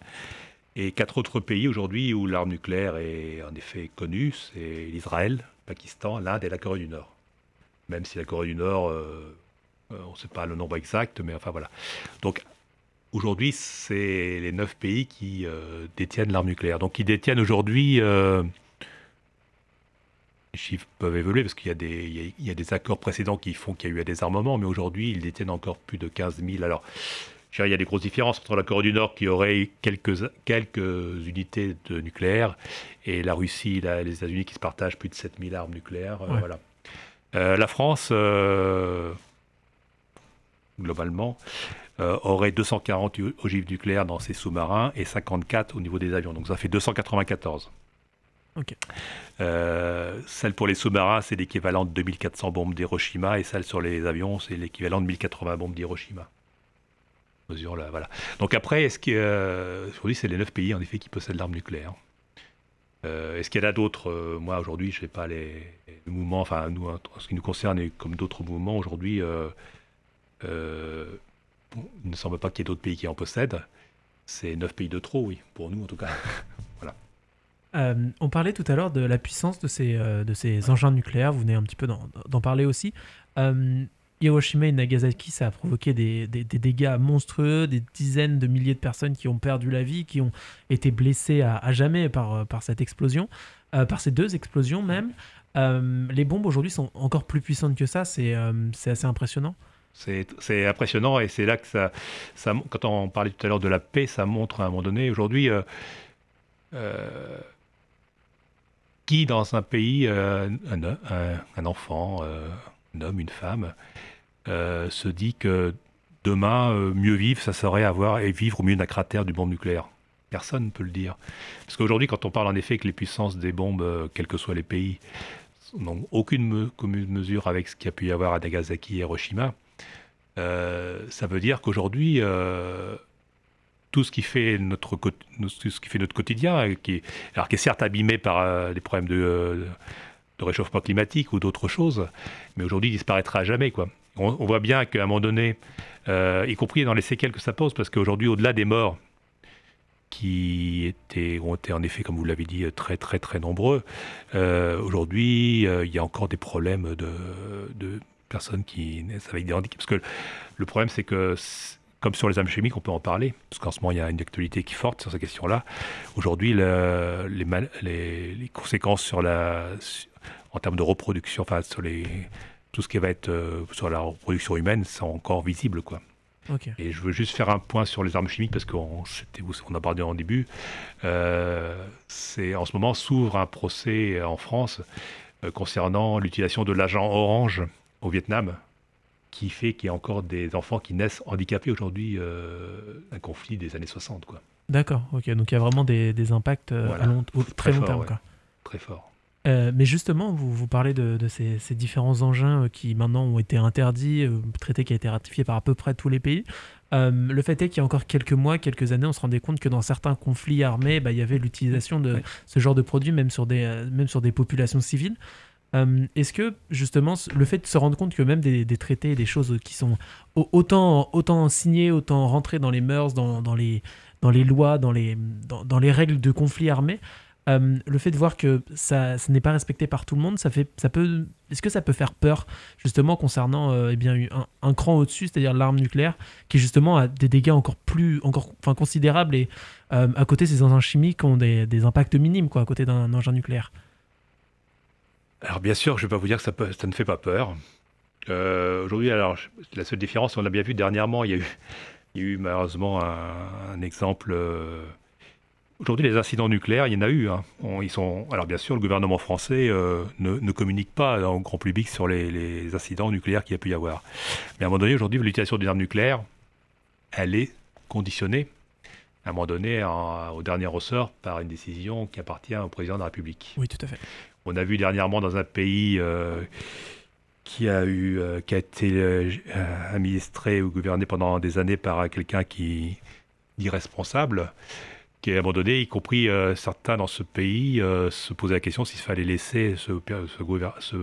Et quatre autres pays aujourd'hui où l'arme nucléaire est en effet connue, c'est l'Israël, Pakistan, l'Inde et la Corée du Nord. Même si la Corée du Nord, euh, on ne sait pas le nombre exact, mais enfin voilà. Donc aujourd'hui, c'est les neuf pays qui euh, détiennent l'arme nucléaire. Donc ils détiennent aujourd'hui, les chiffres peuvent évoluer parce qu'il y, y, a des accords précédents qui font qu'il y a eu des armements, mais aujourd'hui ils détiennent encore plus de 15 000. Alors il y a des grosses différences entre la Corée du Nord qui aurait quelques, quelques unités de nucléaire et la Russie et les États-Unis qui se partagent plus de 7000 armes nucléaires. Euh, voilà. Euh, la France, euh, globalement, aurait 240 ogives nucléaires dans ses sous-marins et 54 au niveau des avions. Donc ça fait 294. celle pour les sous-marins, c'est l'équivalent de 2400 bombes d'Hiroshima et celle sur les avions, c'est l'équivalent de 1080 bombes d'Hiroshima là, voilà. Donc après, est-ce que euh, aujourd'hui c'est les neuf pays en effet qui possèdent l'arme nucléaire euh, Est-ce qu'il y en a d'autres euh, Moi aujourd'hui, je ne sais pas les, mouvements. Enfin, nous, en ce qui nous concerne et comme d'autres mouvements aujourd'hui, il ne semble pas qu'il y ait d'autres pays qui en possèdent. C'est neuf pays de trop, oui, pour nous en tout cas. [LAUGHS] voilà. on parlait tout à l'heure de la puissance de ces, de ces engins nucléaires. Vous venez un petit peu d'en parler aussi. Hiroshima et Nagasaki, ça a provoqué des, dégâts monstrueux, des dizaines de milliers de personnes qui ont perdu la vie, qui ont été blessées à, jamais par, par cette explosion, euh, par ces deux explosions même. Euh, les bombes aujourd'hui sont encore plus puissantes que ça, c'est euh, assez impressionnant. C'est impressionnant et c'est là que ça, ça, quand on parlait tout à l'heure de la paix, ça montre à un moment donné, aujourd'hui, qui dans un pays, un, un, enfant, un homme, une femme, euh, se dit que demain, euh, mieux vivre, ça serait avoir et vivre au milieu d'un cratère du bombe nucléaire. Personne ne peut le dire. Parce qu'aujourd'hui, quand on parle en effet que les puissances des bombes, euh, quels que soient les pays, n'ont aucune mesure avec ce qu'il y a pu y avoir à Nagasaki et Hiroshima, ça veut dire qu'aujourd'hui, tout ce qui fait notre tout ce qui fait notre quotidien, alors qui est certes abîmé par des problèmes de, réchauffement climatique ou d'autres choses, mais aujourd'hui disparaîtra jamais quoi. On, voit bien qu'à un moment donné, euh, y compris dans les séquelles que ça pose, parce qu'aujourd'hui, au-delà des morts, qui ont été en effet, comme vous l'avez dit, très très très nombreux, euh, aujourd'hui, euh, il y a encore des problèmes de, personnes qui naissent avec des handicaps. Parce que le problème, c'est que comme sur les armes chimiques, on peut en parler, parce qu'en ce moment, il y a une actualité qui est forte sur ces questions-là. Aujourd'hui, les, les, conséquences sur la, en termes de reproduction, enfin, sur les, tout ce qui va être euh, sur la reproduction humaine, c'est encore visible. Quoi. Et je veux juste faire un point sur les armes chimiques parce qu'on on a parlé en début. Euh, c'est en ce moment s'ouvre un procès en France euh, concernant l'utilisation de l'agent orange au Vietnam, qui fait qu'il y a encore des enfants qui naissent handicapés aujourd'hui, un conflit des années 60. Quoi. D'accord, ok. Donc il y a vraiment des, impacts à long, très, long terme. Très fort. Euh, mais justement, vous, vous parlez de, ces, différents engins euh, qui maintenant ont été interdits, euh, traité qui a été ratifié par à peu près tous les pays. le fait est qu'il y a encore quelques mois, quelques années, on se rendait compte que dans certains conflits armés, bah, il y avait l'utilisation de ce genre de produits, même sur des, même sur des populations civiles. Est-ce que justement le fait de se rendre compte que même des, traités, des choses qui sont autant, autant signées, autant rentrées dans les mœurs, dans, dans, les, dans les lois, dans les, dans, les règles de conflits armés, euh, le fait de voir que ça, n'est pas respecté par tout le monde, ça fait, ça peut, est-ce que ça peut faire peur justement concernant euh, eh bien un, cran au-dessus, c'est-à-dire l'arme nucléaire, qui justement a des dégâts encore plus, encore, considérables et euh, à côté ces engins chimiques ont des, des impacts minimes quoi, à côté d'un engin nucléaire? Alors bien sûr, je ne vais pas vous dire que ça, ça ne fait pas peur. Euh, Aujourd'hui, alors la seule différence, on l'a bien vu dernièrement, il y a eu, a malheureusement un, exemple. euh, Aujourd'hui, les incidents nucléaires, il y en a eu. hein. Ils sont, alors bien sûr, le gouvernement français euh, ne, communique pas au grand public sur les, incidents nucléaires qu'il y a pu y avoir. Mais à un moment donné, aujourd'hui, l'utilisation d'une arme nucléaire, elle est conditionnée, à un moment donné, au dernier ressort, par une décision qui appartient au président de la République. Oui, tout à fait. On a vu dernièrement dans un pays euh, qui a eu, euh, qui été euh, administré ou gouverné pendant des années par quelqu'un qui irresponsable, qui à un moment donné, y compris certains dans ce pays, se posaient la question s'il fallait laisser ce,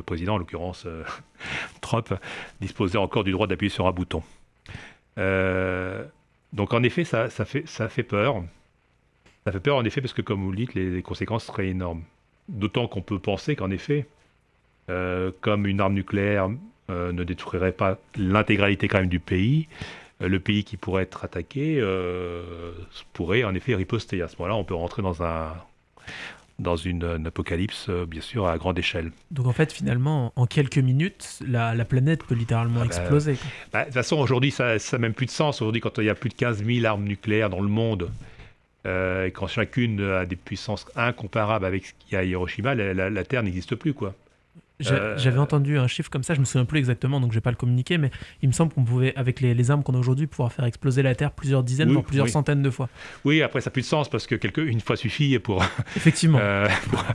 président, en l'occurrence [LAUGHS] Trump, disposer encore du droit d'appuyer sur un bouton. Donc en effet, ça, ça fait, ça fait peur. Ça fait peur en effet parce que, comme vous le dites, les, les conséquences seraient énormes. D'autant qu'on peut penser qu'en effet, euh, comme une arme nucléaire euh, ne détruirait pas l'intégralité quand même du pays, euh, le pays qui pourrait être attaqué pourrait en effet riposter. À ce moment-là, on peut rentrer dans un dans une, un apocalypse, bien sûr, à grande échelle. Donc en fait, finalement, en quelques minutes, la, la planète peut littéralement Ah bah, exploser. Bah, de toute façon, aujourd'hui, ça n'a même plus de sens. Aujourd'hui, quand il y a plus de 15 000 armes nucléaires dans le monde, euh, et quand chacune a des puissances incomparables avec ce qu'il y a à Hiroshima, la, la- la Terre n'existe plus, quoi. Euh, J'avais entendu un chiffre comme ça, je me souviens plus exactement, donc je vais pas le communiquer, mais il me semble qu'on pouvait, avec les, les armes qu'on a aujourd'hui, pouvoir faire exploser la Terre plusieurs dizaines, Oui, voire plusieurs oui. centaines de fois. Oui, après, ça n'a plus de sens parce que quelque, une fois suffit pour, [LAUGHS] Effectivement. euh, pour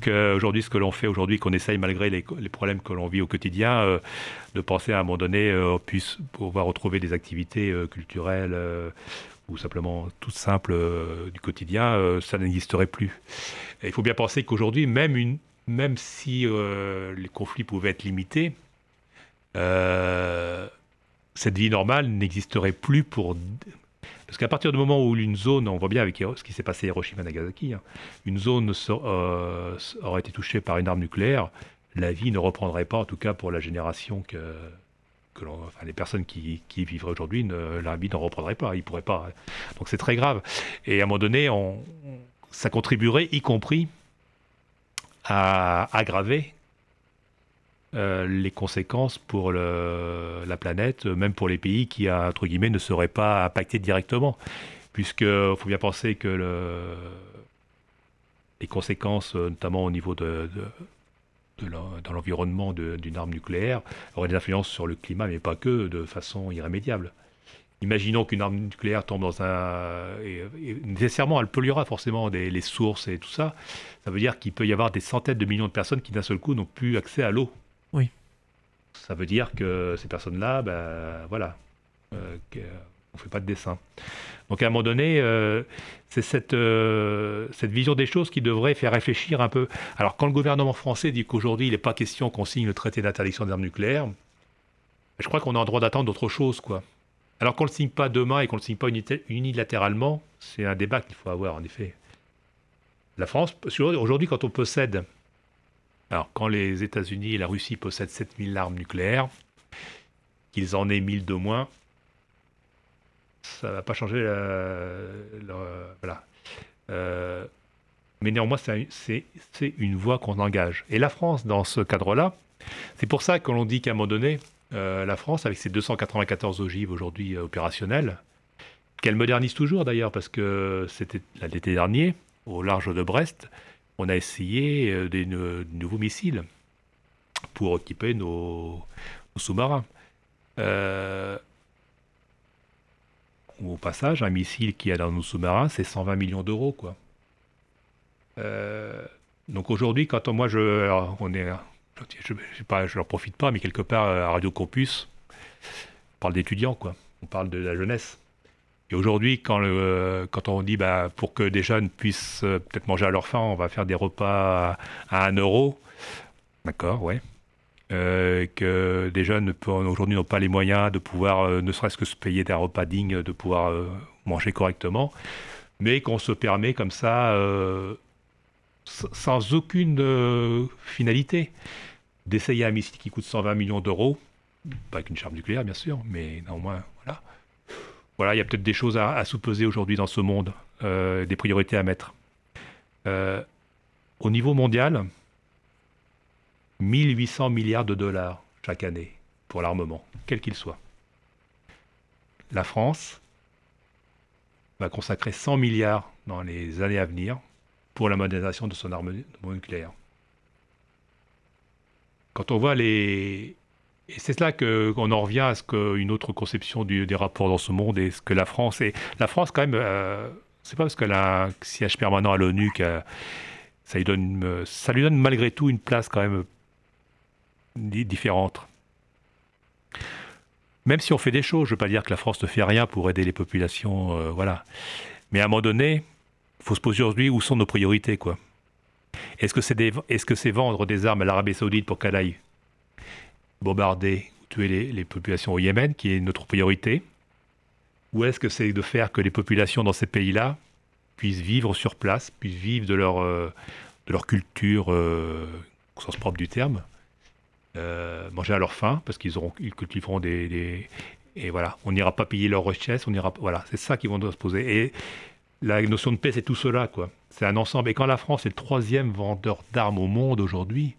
que aujourd'hui, ce que l'on fait aujourd'hui, qu'on essaye malgré les, les problèmes que l'on vit au quotidien, euh, de penser à un moment donné, euh, on puisse pouvoir retrouver des activités culturelles ou simplement toutes simples euh, du quotidien, euh, ça n'existerait plus. Il faut bien penser qu'aujourd'hui, même, si euh, les conflits pouvaient être limités, cette vie normale n'existerait plus pour parce qu'à partir du moment où une zone, on voit bien avec ce qui s'est passé à Hiroshima et Nagasaki, hein, une zone aurait été touchée par une arme nucléaire, la vie ne reprendrait pas, en tout cas pour la génération que, les personnes qui, vivraient aujourd'hui, ne- la vie ne reprendrait pas, ils pourraient pas. Donc c'est très grave. Et à un moment donné, on, ça contribuerait, y compris, à aggraver euh, les conséquences pour la planète, même pour les pays qui, entre guillemets, ne seraient pas impactés directement. Puisque faut bien penser que le- les conséquences, notamment au niveau de- de dans l'environnement d'une arme nucléaire, auraient des influences sur le climat, mais pas que, de façon irrémédiable. Imaginons qu'une arme nucléaire tombe dans un... Et, et nécessairement, elle polluera forcément des, les sources et tout ça. Ça veut dire qu'il peut y avoir des centaines de millions de personnes qui d'un seul coup n'ont plus accès à l'eau. Oui. Ça veut dire que ces personnes-là, ben voilà, euh, on fait pas de dessin. Donc à un moment donné, euh, c'est cette, euh, cette vision des choses qui devrait faire réfléchir un peu. Alors quand le gouvernement français dit qu'aujourd'hui il n'est pas question qu'on signe le traité d'interdiction des armes nucléaires, je crois qu'on a en droit d'attendre d'autre chose, quoi. Alors qu'on ne le signe pas demain et qu'on ne le signe pas unilatéralement, c'est un débat qu'il faut avoir en effet. La France, aujourd'hui, quand on possède, alors quand les États-Unis et la Russie possèdent 7000 armes nucléaires, qu'ils en aient 1000 de moins, ça ne va pas changer la- voilà. Euh, mais néanmoins, c'est un- c'est c'est une voie qu'on engage. Et la France, dans ce cadre-là, c'est pour ça que l'on dit qu'à un moment donné, euh, la France, avec ses 294 ogives aujourd'hui euh, opérationnelles, qu'elle modernise toujours d'ailleurs, parce que c'était l'été dernier, au large de Brest, on a essayé euh, nou- nouveaux missiles pour équiper nos, sous-marins. Euh, au passage, un missile qui est dans nos sous-marins, c'est 120 millions d'euros, quoi. Euh, donc aujourd'hui, quand on- moi je, on est, je, je, profite pas, mais quelque part à Radio Campus, on parle d'étudiants, quoi. On parle de la jeunesse. Et aujourd'hui, quand, quand on dit bah, pour que des jeunes puissent euh, peut-être manger à leur faim, on va faire des repas à, à 1 euro. D'accord, ouais. Euh, que des jeunes aujourd'hui n'ont pas les moyens de pouvoir, euh, ne serait-ce que se payer des repas dignes, de pouvoir euh, manger correctement, mais qu'on se permet comme ça, sans aucune finalité. D'essayer un missile qui coûte 120 millions d'euros, pas avec une charme nucléaire bien sûr, mais néanmoins, voilà. Voilà, il y a peut-être des choses à, à sous-peser aujourd'hui dans ce monde, des priorités à mettre. Au niveau mondial, 1800 milliards de dollars chaque année pour l'armement, quel qu'il soit. La France va consacrer 100 milliards dans les années à venir pour la modernisation de son arme nucléaire. Quand on voit les... Et c'est là qu'on en revient à ce qu'une autre conception des rapports dans ce monde est ce que la France est. La France, quand même, euh, c'est pas parce qu'elle a un siège permanent à l'ONU que ça lui donne, euh, ça lui donne malgré tout une place quand même di- différente. Même si on fait des choses, je ne veux pas dire que la France ne fait rien pour aider les populations, euh, voilà. Mais à un moment donné, il faut se poser aujourd'hui où sont nos priorités, quoi. Est-ce que c'est que c'est vendre des armes à l'Arabie Saoudite pour qu'elle aille bombarder ou tuer les, les populations au Yémen, qui est notre priorité? Ou est-ce que c'est de faire que les populations dans ces pays-là puissent vivre sur place, puissent vivre de leur, euh, de leur culture euh, au sens propre du terme, euh, manger à leur faim, parce qu'ils auront, ils cultiveront des, et voilà, on n'ira pas piller leur richesse, on ira, voilà, c'est ça qu'ils vont se poser. Et la notion de paix, c'est tout cela, quoi. C'est un ensemble. Et quand la France est le troisième vendeur d'armes au monde aujourd'hui,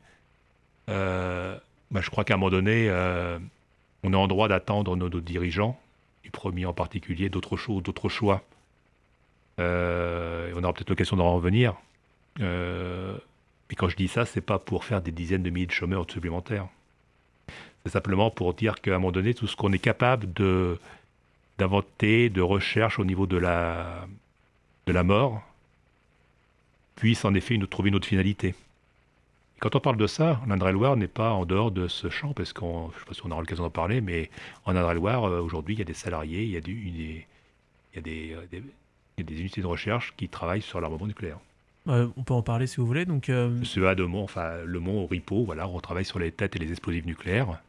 euh, bah, je crois qu'à un moment donné, euh, on est en droit d'attendre nos, dirigeants, du premier en particulier, d'autres choses, d'autres choix. On aura peut-être l'occasion d'en revenir. Et quand je dis ça, c'est pas pour faire des dizaines de milliers de chômeurs supplémentaires. C'est simplement pour dire qu'à un moment donné, tout ce qu'on est capable de d'inventer, de recherche au niveau de la de la mort, puisse en effet nous trouver une autre finalité. Et quand on parle de ça, l'Indre-et-Loire n'est pas en dehors de ce champ, parce qu'on, je ne sais pas si on aura l'occasion d'en parler, mais en Indre-et-Loire, euh, aujourd'hui, il y a des salariés, il y a, il y a des- il y a des unités de recherche qui travaillent sur l'armement nucléaire. Euh, on peut en parler si vous voulez. Donc, euh, de Mont, enfin le Mont au Ripo, voilà, on travaille sur les têtes et les explosifs nucléaires.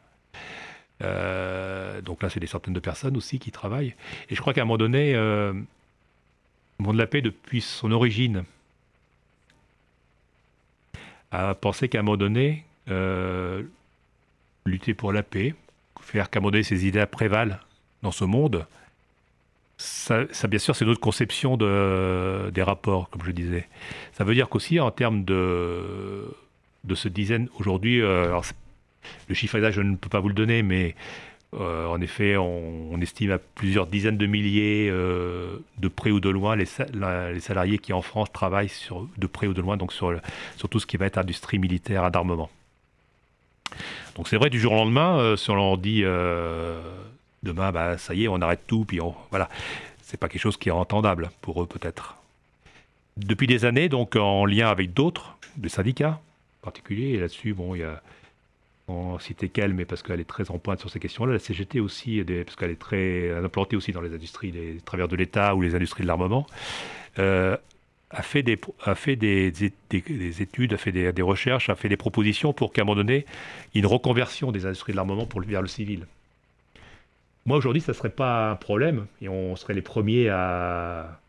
Euh, donc là, c'est des centaines de personnes aussi qui travaillent. Et je crois qu'à un moment donné, euh, le monde de la paix, depuis son origine, a pensé qu'à un moment donné, euh, lutter pour la paix, faire qu'à un moment donné, ces idées prévalent dans ce monde, ça, bien sûr, c'est notre conception de, des rapports, comme je disais. Ça veut dire qu'aussi, en termes de, de ce dizaine, aujourd'hui, euh, le chiffre exact, je ne peux pas vous le donner, mais euh, en effet, on, estime à plusieurs dizaines de milliers, euh, de près ou de loin, les, sa- la- les salariés qui en France travaillent sur, de près ou de loin, donc sur, sur tout ce qui va être industrie militaire, d'armement. Donc c'est vrai, du jour au lendemain, si on leur dit demain, bah, ça y est, on arrête tout, puis on, voilà, c'est pas quelque chose qui est entendable pour eux peut-être. Depuis des années, donc en lien avec d'autres, des syndicats en particulier, et là-dessus, bon, il a, on citait qu'elle, mais parce qu'elle est très en pointe sur ces questions-là, la CGT aussi, parce qu'elle est très implantée aussi dans les industries, les travers de l'État ou les industries de l'armement, euh, a fait, des, études, a fait des, recherches, a fait des propositions pour qu'à un moment donné, une reconversion des industries de l'armement pour vers le civil. Moi, aujourd'hui, ça ne serait pas un problème, et on serait les premiers à,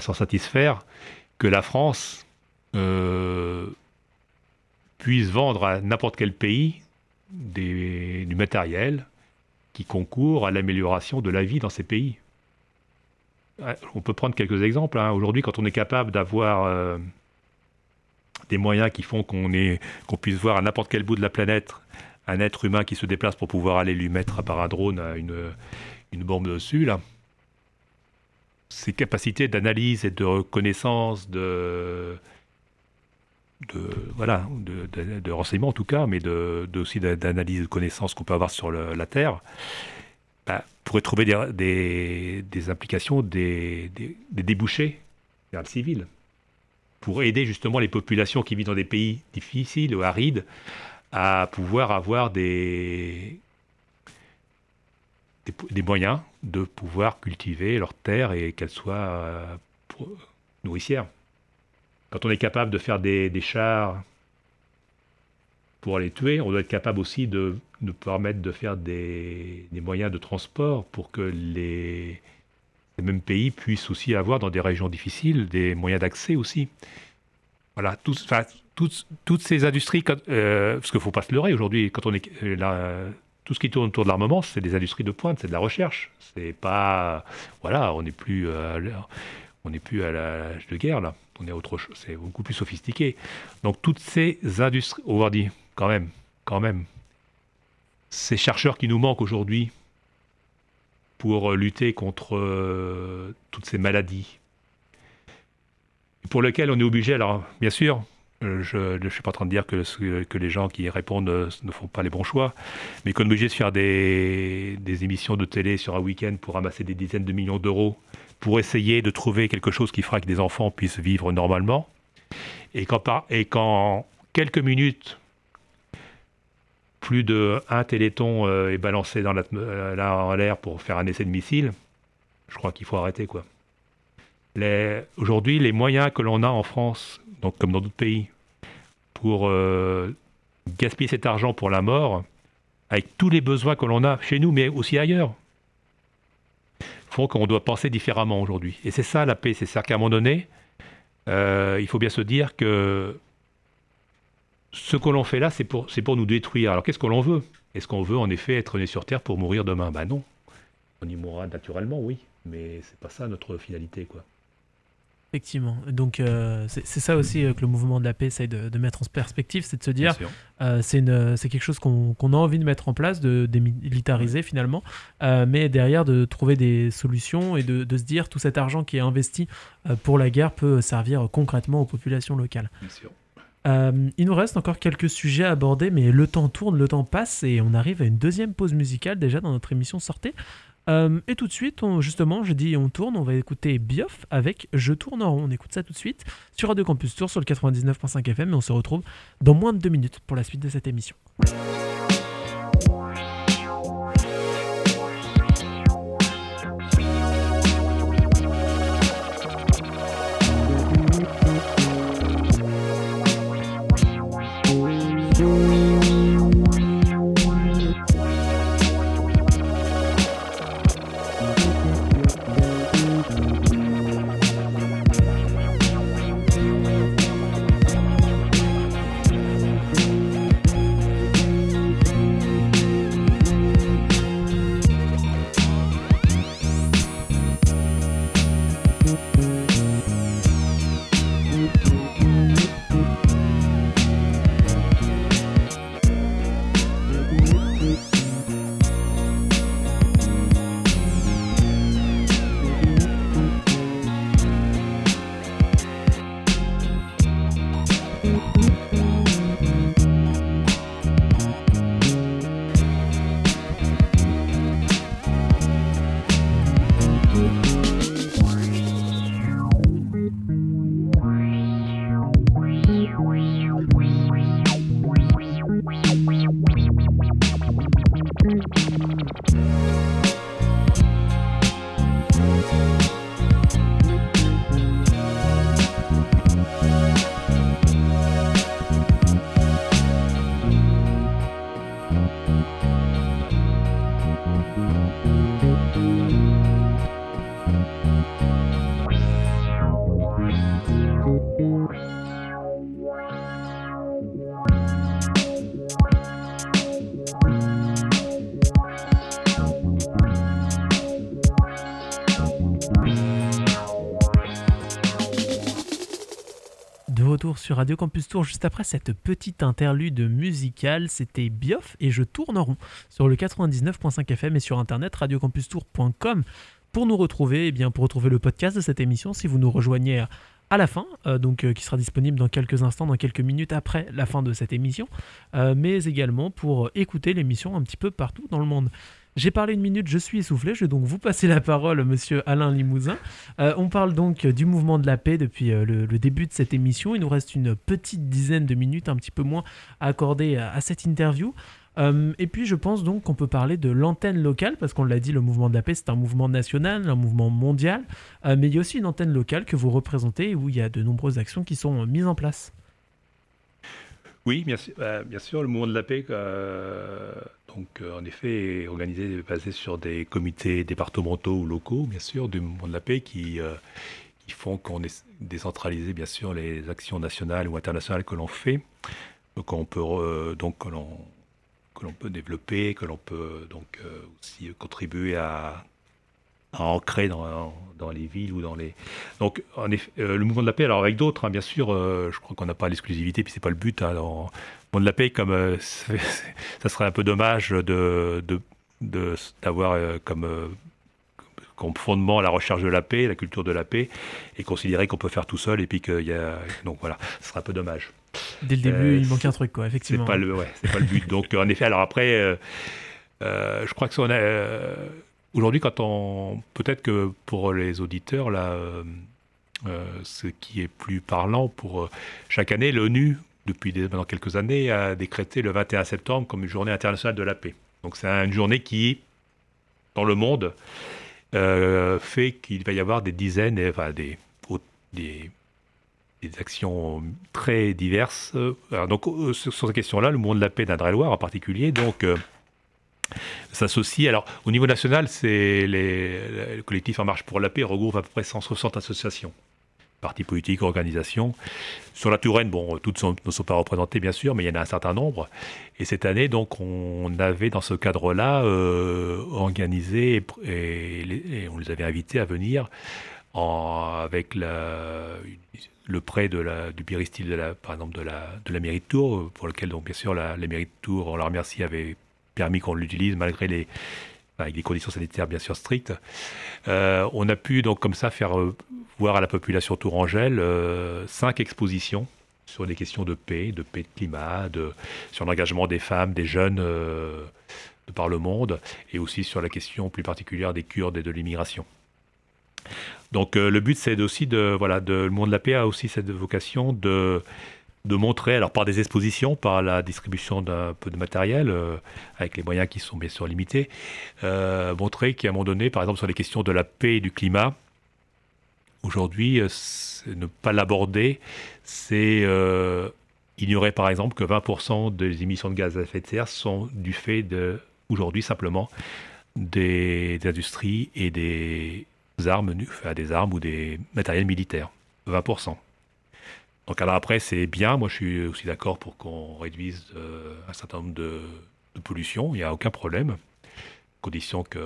s'en satisfaire, que la France euh, puisse vendre à n'importe quel pays des- du matériel qui concourt à l'amélioration de la vie dans ces pays. On peut prendre quelques exemples. hein. Aujourd'hui, quand on est capable d'avoir euh, des moyens qui font qu'on puisse voir à n'importe quel bout de la planète un être humain qui se déplace pour pouvoir aller lui mettre par un drone une, bombe dessus, là, ces capacités d'analyse et de reconnaissance, de, de renseignement en tout cas, mais de, aussi d'a- d'analyse de connaissances qu'on peut avoir sur la Terre, bah, pourrait trouver des, des, implications, des, des- des débouchés vers le civil, pour aider justement les populations qui vivent dans des pays difficiles ou arides à pouvoir avoir des, des, moyens de pouvoir cultiver leurs terres et qu'elles soient euh, nourricières. Quand on est capable de faire des, chars pour les tuer, on doit être capable aussi de nous permettre de faire des, des moyens de transport pour que les, mêmes pays puissent aussi avoir dans des régions difficiles des moyens d'accès aussi. voilà, tous, toutes, ces industries, euh, parce qu'il ne faut pas se leurrer aujourd'hui, quand on est là, tout ce qui tourne autour de l'armement, c'est des industries de pointe, c'est de la recherche. C'est pas, voilà, on n'est plus, on n'est plus à l'âge de guerre là. On est autre chose, c'est beaucoup plus sophistiqué. Donc toutes ces industries, on va dire, quand même, quand même, ces chercheurs qui nous manquent aujourd'hui pour lutter contre euh, toutes ces maladies, pour lesquelles on est obligé, alors bien sûr, euh, je ne suis pas en train de dire que, les gens qui répondent ne font pas les bons choix, mais qu'on est obligé de faire des, émissions de télé sur un week-end pour ramasser des dizaines de millions d'euros pour essayer de trouver quelque chose qui fera que des enfants puissent vivre normalement. Et quand, et quelques minutes, plus de un téléthon euh, est balancé dans euh, en l'air pour faire un essai de missile, je crois qu'il faut arrêter. quoi. Aujourd'hui, les moyens que l'on a en France, donc comme dans d'autres pays, pour euh, gaspiller cet argent pour la mort, avec tous les besoins que l'on a chez nous, mais aussi ailleurs, font qu'on doit penser différemment aujourd'hui. Et c'est ça la paix, c'est ça qu'à un moment donné, euh, il faut bien se dire que ce que l'on fait là, c'est pour, pour nous détruire. Alors qu'est-ce que l'on veut? Est-ce qu'on veut en effet être né sur Terre pour mourir demain? Ben non. On y mourra naturellement, oui, mais c'est pas ça notre finalité, quoi. Effectivement. Donc, euh, c'est ça aussi euh, que le mouvement de la paix essaie de, mettre en perspective, c'est de se dire, euh, c'est quelque chose qu'on a envie de mettre en place, de démilitariser finalement, mais derrière de trouver des solutions et de, se dire tout cet argent qui est investi pour la guerre peut servir concrètement aux populations locales. il nous reste encore quelques sujets à aborder, mais le temps tourne, le temps passe et on arrive à une deuxième pause musicale déjà dans notre émission Sortez. Euh, et tout de suite, justement, je dis on tourne, on va écouter Bioff avec Je tourne en rond. On écoute ça tout de suite sur Radio Campus Tour sur le 99.5 FM et on se retrouve dans moins de deux minutes pour la suite de cette émission. Sur Radio Campus Tour juste après cette petite interlude musicale. C'était Bioff et je tourne en rond sur le 99.5 FM et sur internet radiocampustour.com pour nous retrouver, et eh bien pour retrouver le podcast de cette émission si vous nous rejoignez à la fin, euh, donc euh, qui sera disponible dans quelques instants, dans quelques minutes après la fin de cette émission, euh, mais également pour écouter l'émission un petit peu partout dans le monde. J'ai parlé une minute, je suis essoufflé, je vais donc vous passer la parole, monsieur Alain Limousin. Euh, on parle donc du mouvement de la paix depuis euh, le, début de cette émission. Il nous reste une petite dizaine de minutes, un petit peu moins, à accorder à, cette interview. Euh, et puis je pense donc qu'on peut parler de l'antenne locale, parce qu'on l'a dit, le mouvement de la paix, c'est un mouvement national, un mouvement mondial, mais il y a aussi une antenne locale que vous représentez, où il y a de nombreuses actions qui sont mises en place. Oui, bien sûr, le mouvement de la paix donc, euh, en effet, organisé, basé sur des comités départementaux ou locaux, bien sûr, du monde de la paix qui, euh, qui font qu'on est décentralisé, bien sûr, les actions nationales ou internationales que l'on fait, qu'on peut, donc, que l'on que l'on peut développer, que l'on peut donc aussi contribuer à à ancrer dans, dans, les villes ou dans les. Donc, en effet, euh, le mouvement de la paix, alors avec d'autres, hein, bien sûr, euh, je crois qu'on n'a pas l'exclusivité, puis c'est pas le but. Hein, le mouvement de la paix, comme euh, [LAUGHS] ça serait un peu dommage de d'avoir comme comme fondement la recherche de la paix, la culture de la paix, et considérer qu'on peut faire tout seul, et puis qu'il y a. Donc voilà, ce serait un peu dommage. Dès le début, il manque un truc, quoi, effectivement. C'est pas le, ouais, pas le but. Donc en effet, alors après, je crois que ça, on a Aujourd'hui, quand on. Peut-être que pour les auditeurs, là, euh, euh, ce qui est plus parlant, pour euh, chaque année, l'ONU, depuis maintenant quelques années, a décrété le 21 septembre comme une journée internationale de la paix. Donc c'est une journée qui, dans le monde, fait qu'il va y avoir des dizaines, des, actions très diverses. donc sur, cette question-là, le monde de la paix d'Indre-et-Loire en particulier, donc s'associe. Alors, au niveau national, c'est le collectif En Marche pour la Paix regroupe à peu près 160 associations, partis politiques, organisations. Sur la Touraine, bon, toutes ne sont pas représentées, bien sûr, mais il y en a un certain nombre. Et cette année, donc, on avait dans ce cadre-là euh, organisé et, on les avait invités à venir en, avec la, le prêt de la, du péristyle, de la, par exemple, de la, de la mairie de Tours, pour lequel, donc, bien sûr, la, la mairie de Tours, on leur remercie, avait permis qu'on l'utilise malgré les, conditions sanitaires bien sûr strictes. Euh, on a pu donc comme ça faire euh, voir à la population tourangelle euh, cinq expositions sur des questions de paix, de paix de climat, de, sur l'engagement des femmes, des jeunes de par le monde, et aussi sur la question plus particulière des Kurdes et de l'immigration. Donc le but c'est aussi de voilà de le monde de la paix a aussi cette vocation de de montrer, alors par des expositions, par la distribution d'un peu de matériel, euh, avec les moyens qui sont bien sûr limités, euh, montrer qu'à un moment donné, par exemple sur les questions de la paix et du climat, aujourd'hui, euh, ne pas l'aborder, c'est ignorer par exemple que 20% des émissions de gaz à effet de serre sont du fait de, aujourd'hui simplement, des, industries et des armes, enfin, des armes ou des matériels militaires. 20%. Donc alors après, c'est bien, moi je suis aussi d'accord pour qu'on réduise euh, un certain nombre de, pollutions, il n'y a aucun problème, condition que,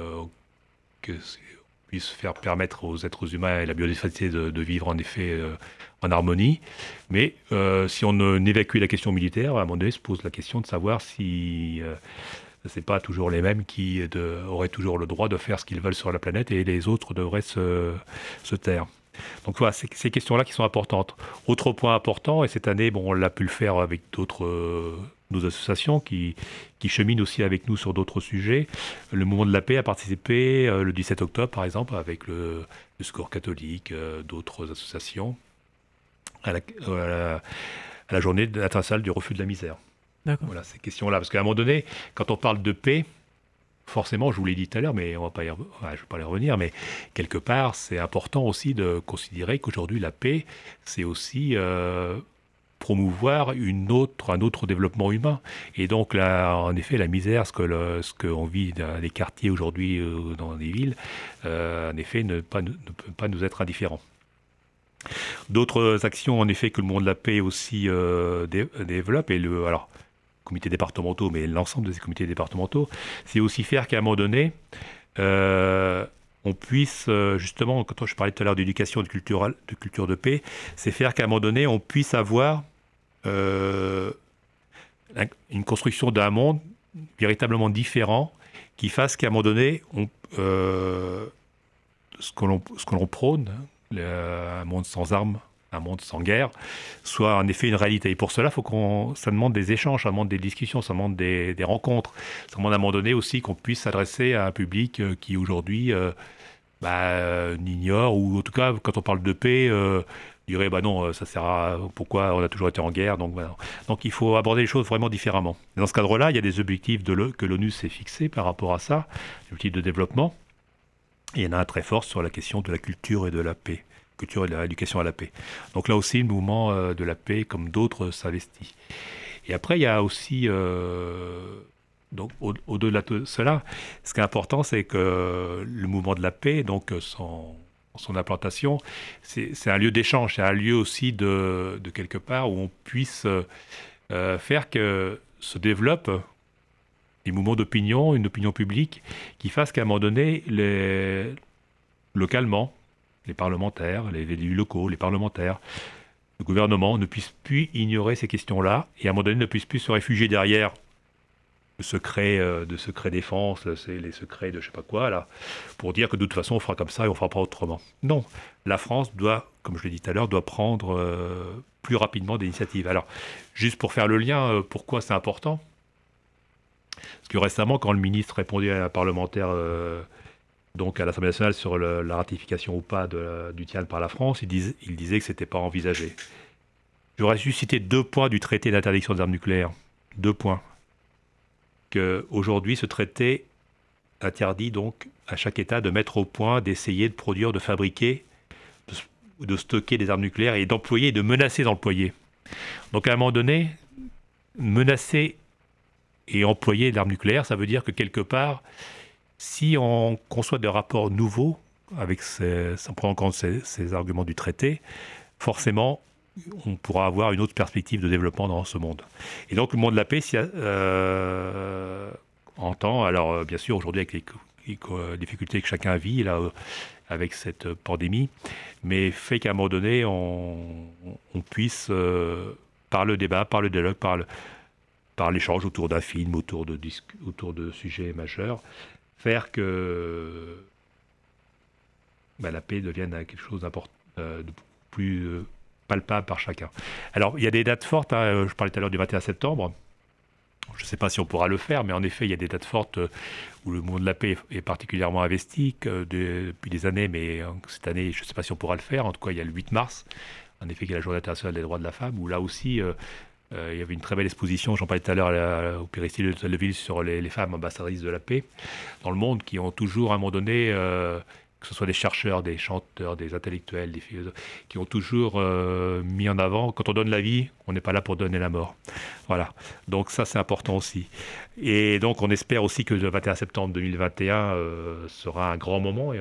puisse faire permettre aux êtres humains et la biodiversité de, vivre en effet euh, en harmonie. Mais euh, si on n'évacue la question militaire, à un moment donné se pose la question de savoir si ce n'est pas toujours les mêmes qui auraient toujours le droit de faire ce qu'ils veulent sur la planète et les autres devraient se taire. Donc voilà, c'est ces questions-là qui sont importantes. Autre point important, et cette année, bon, on l'a pu le faire avec d'autres euh, nos associations qui, qui cheminent aussi avec nous sur d'autres sujets. Le Mouvement de la Paix a participé euh, le 17 octobre, par exemple, avec le, le Score catholique, euh, d'autres associations, à la, à la, journée internationale du refus de la misère. Voilà, ces questions-là. Parce qu'à un moment donné, quand on parle de paix, forcément, je vous l'ai dit tout à l'heure, mais on va pas je ne vais pas y revenir, mais quelque part, c'est important aussi de considérer qu'aujourd'hui, la paix, c'est aussi euh, promouvoir un autre développement humain. Et donc, là, en effet, la misère, ce qu'on que vit dans les quartiers aujourd'hui, euh, dans les villes, euh, en effet, ne, peut pas nous être indifférent. D'autres actions, en effet, que le monde de la paix aussi développe, et le, alors, comités départementaux, mais l'ensemble des comités départementaux, c'est aussi faire qu'à un moment donné, euh, on puisse, euh, justement, quand je parlais tout à l'heure d'éducation de de culture de paix, c'est faire qu'à un moment donné, on puisse avoir euh, une construction d'un monde véritablement différent qui fasse qu'à un moment donné, on, ce que l'on prône, hein, un monde sans armes, un monde sans guerre, soit en effet une réalité. Et pour cela, faut qu'on, ça demande des échanges, ça demande des discussions, ça demande des, rencontres. Ça demande à un moment donné aussi qu'on puisse s'adresser à un public euh, qui aujourd'hui euh, bah, euh, n'ignore, ou en tout cas, quand on parle de paix, dirait bah non, ça sert à pourquoi on a toujours été en guerre. Donc, donc il faut aborder les choses vraiment différemment. dans ce cadre-là, il y a des objectifs de que l'ONU s'est fixé par rapport à ça, des objectifs de développement. Et il y en a un très fort sur la question de la culture et de la paix culture et de l'éducation à la paix. Donc là aussi, le mouvement euh, de la paix, comme d'autres, s'investit. Et après, il y a aussi, euh, donc au-delà de cela, ce qui est important, c'est que le mouvement de la paix, donc son, implantation, c'est un lieu d'échange, c'est un lieu aussi de, quelque part où on puisse euh, faire que se développe des mouvements d'opinion, une opinion publique qui fasse qu'à un moment donné, les, localement, les parlementaires, les élus locaux, les parlementaires, le gouvernement ne puissent plus ignorer ces questions-là et à un moment donné ne puissent plus se réfugier derrière le secret euh, de secret défense, c'est les secrets de je sais pas quoi là, pour dire que de toute façon on fera comme ça et on fera pas autrement. Non, la France doit, comme je l'ai dit tout à l'heure, doit prendre euh, plus rapidement des initiatives. Alors, juste pour faire le lien, euh, pourquoi c'est important? Parce que récemment, quand le ministre répondait à un parlementaire donc à l'Assemblée nationale sur la ratification ou pas du TIAN par la France, il, disait que ce n'était pas envisagé. J'aurais su citer deux points du traité d'interdiction des armes nucléaires. Deux points. Qu'aujourd'hui, ce traité interdit donc à chaque État de mettre au point, d'essayer de produire, de fabriquer, de, de stocker des armes nucléaires et d'employer et de menacer d'employer. Donc à un moment donné, menacer et employer l'arme nucléaire, ça veut dire que quelque part, si on conçoit des rapports nouveaux, avec prendre en compte ces, arguments du traité, forcément, on pourra avoir une autre perspective de développement dans ce monde. Et donc, le monde de la paix euh, entend, alors euh, bien sûr, aujourd'hui, avec les, difficultés que chacun vit, là, euh, avec cette pandémie, mais fait qu'à un moment donné, on, puisse, par le débat, par le dialogue, par l'échange autour d'un film, autour de sujets majeurs, faire que bah, la paix devienne quelque chose euh, de plus euh, palpable par chacun. Alors, il y a des dates fortes. Hein, je parlais tout à l'heure du 21 septembre. Je ne sais pas si on pourra le faire, mais en effet, il y a des dates fortes où le monde de la paix est particulièrement investi depuis des années, mais cette année, je ne sais pas si on pourra le faire. En tout cas, il y a le 8 mars, en effet, qui est la journée internationale des droits de la femme, où là aussi, euh, il y avait une très belle exposition, j'en parlais tout à l'heure au Péristyle de Telleville, sur les, femmes ambassadrices de la paix dans le monde qui ont toujours, à un moment donné, euh, que ce soit des chercheurs, des chanteurs, des intellectuels, des philosophes, qui ont toujours euh, mis en avant, quand on donne la vie, on n'est pas là pour donner la mort. Voilà. Donc ça, c'est important aussi. Et donc, on espère aussi que le 21 septembre 2021 sera un grand moment. Et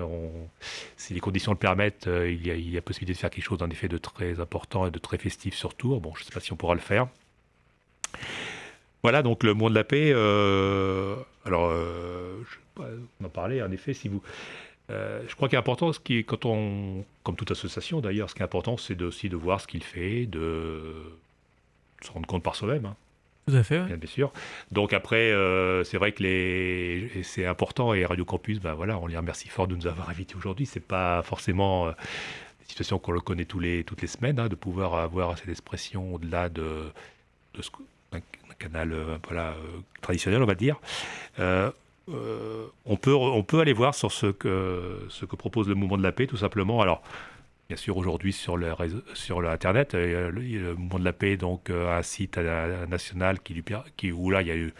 si les conditions le permettent, il, y a, il y a possibilité de faire quelque chose, en effet, de très important et de très festif sur Tours. Bon, je ne sais pas si on pourra le faire. Voilà, donc le monde de la paix. Euh, alors, euh, je vais en parler, en effet, si vous. Euh, je crois qu'il est important, ce qui, quand on, comme toute association d'ailleurs, ce qui est important, c'est aussi de voir ce qu'il fait, de se rendre compte par soi-même. Hein. Tout à fait. Bien, sûr. Donc après, c'est vrai que les, c'est important et Radio Campus, ben voilà, on les remercie fort de nous avoir invités aujourd'hui. C'est pas forcément une situation qu'on le connaît tous les, toutes les semaines, hein, de pouvoir avoir cette expression au-delà de, de ce, canal euh, voilà, euh, traditionnel, on va dire. Euh, on, peut, on peut aller voir sur ce que, ce que propose le mouvement de la paix, tout simplement. Alors, bien sûr, aujourd'hui, sur sur l'Internet, le, mouvement de la paix, donc un site national qui, qui, où là, il y a eu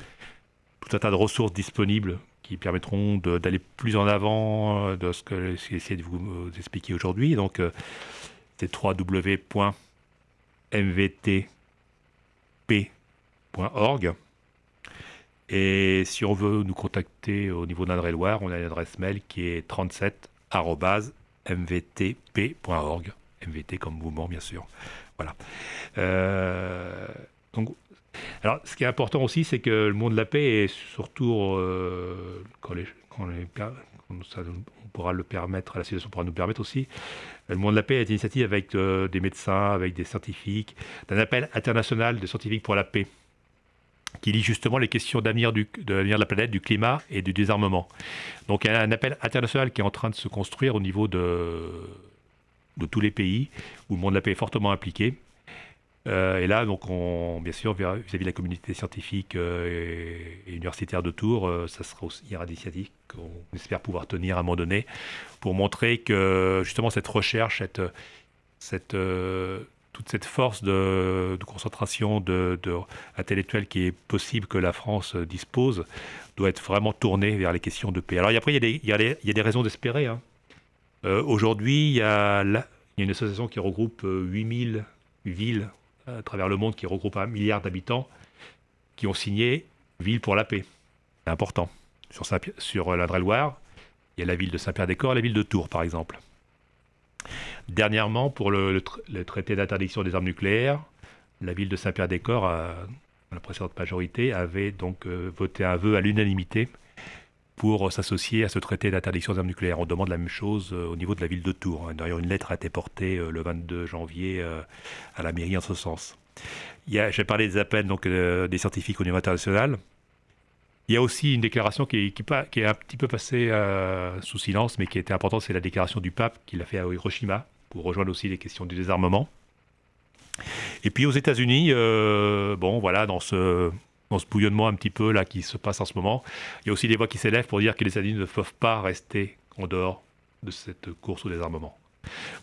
tout un tas de ressources disponibles qui permettront d'aller plus en avant de ce que j'ai essayé de vous expliquer aujourd'hui. Donc, c'est www.mvtp org Et si on veut nous contacter au niveau d'Indre-et-Loire, on a une adresse mail qui est 37.mvtp.org. MVT comme mouvement, bien sûr. Voilà. Euh, donc, alors, ce qui est important aussi, c'est que le monde de la paix est surtout, euh, quand, ça, on pourra le permettre, la situation pourra nous permettre aussi, le monde de la paix est une initiative avec euh, des médecins, avec des scientifiques, d'un appel international de scientifiques pour la paix qui lit justement les questions d'avenir de l'avenir de la planète, du climat et du désarmement. Donc il y a un appel international qui est en train de se construire au niveau de, de tous les pays où le monde de la paix est fortement impliqué. Euh, et là, donc, on, bien sûr, vis-à-vis de la communauté scientifique euh, et, universitaire de Tours, euh, ça sera aussi, il y qu'on espère pouvoir tenir à un moment donné pour montrer que justement cette recherche, cette, cette toute cette force de, concentration de, intellectuelle qui est possible que la France dispose doit être vraiment tournée vers les questions de paix. Alors après, il y a des, raisons d'espérer. Hein. Euh, aujourd'hui, il, y a une association qui regroupe 8000 euh, villes à travers le monde, qui regroupe un milliard d'habitants, qui ont signé Ville pour la paix. C'est important. Sur, sur l'Indre-et-Loire, il y a la ville de Saint-Pierre-des-Corps et la ville de Tours, par exemple. Dernièrement, pour le, le tr- le traité d'interdiction des armes nucléaires, la ville de Saint-Pierre-des-Corps, à- la précédente majorité, avait donc euh, voté un vœu à l'unanimité pour euh, s'associer à ce traité d'interdiction des armes nucléaires. On demande la même chose euh, au niveau de la ville de Tours. D'ailleurs, une lettre a été portée euh, le 22 janvier euh, à la mairie en ce sens. J'ai parlé des appels donc, euh, des scientifiques au niveau international. Il y a aussi une déclaration qui est, un petit peu passée euh, sous silence, mais qui était importante, c'est la déclaration du pape qu'il a fait à Hiroshima, pour rejoindre aussi les questions du désarmement. Et puis aux États-Unis, euh, bon voilà, dans ce, dans ce bouillonnement un petit peu là qui se passe en ce moment, il y a aussi des voix qui s'élèvent pour dire que les États-Unis ne peuvent pas rester en dehors de cette course au désarmement.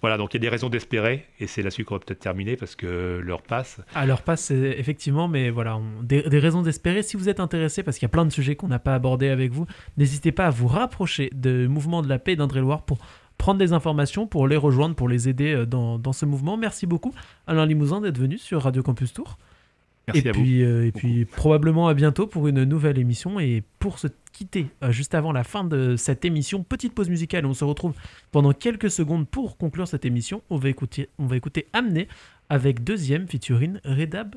Voilà, donc il y a des raisons d'espérer, et c'est là-dessus qu'on va peut-être terminer parce que l'heure passe. À leur passe, c'est effectivement, mais voilà, on- des, des raisons d'espérer. Si vous êtes intéressé, parce qu'il y a plein de sujets qu'on n'a pas abordés avec vous, n'hésitez pas à vous rapprocher de Mouvement de la Paix d'Indre-et-Loire pour prendre des informations, pour les rejoindre, pour les aider euh, dans, dans ce mouvement. Merci beaucoup, Alain Limousin, d'être venu sur Radio Campus Tour. Merci et à vous. puis, euh, et puis probablement à bientôt pour une nouvelle émission. Et pour se quitter euh, juste avant la fin de cette émission, petite pause musicale. On se retrouve pendant quelques secondes pour conclure cette émission. On va écouter, on va écouter Amené avec deuxième featuring Redab,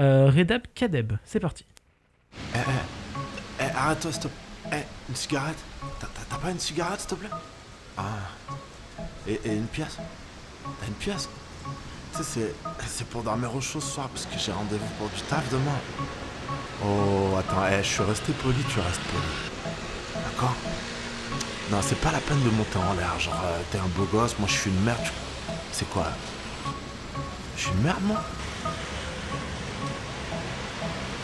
euh, Redab Kadeb. C'est parti. Eh, eh, eh, arrête-toi, stop. Eh, une cigarette? T'as- pas une cigarette, s'il te plaît? Ah. Et, une pièce? Une pièce? Tu sais, c'est- c'est pour dormir au chaud ce soir parce que j'ai rendez-vous pour du taf demain. Oh, attends, eh, je suis resté poli, tu restes poli. D'accord? Non, c'est pas la peine de monter en l'air. Genre, euh, t'es un beau gosse, moi je suis une merde. C'est quoi? Je suis une merde, moi?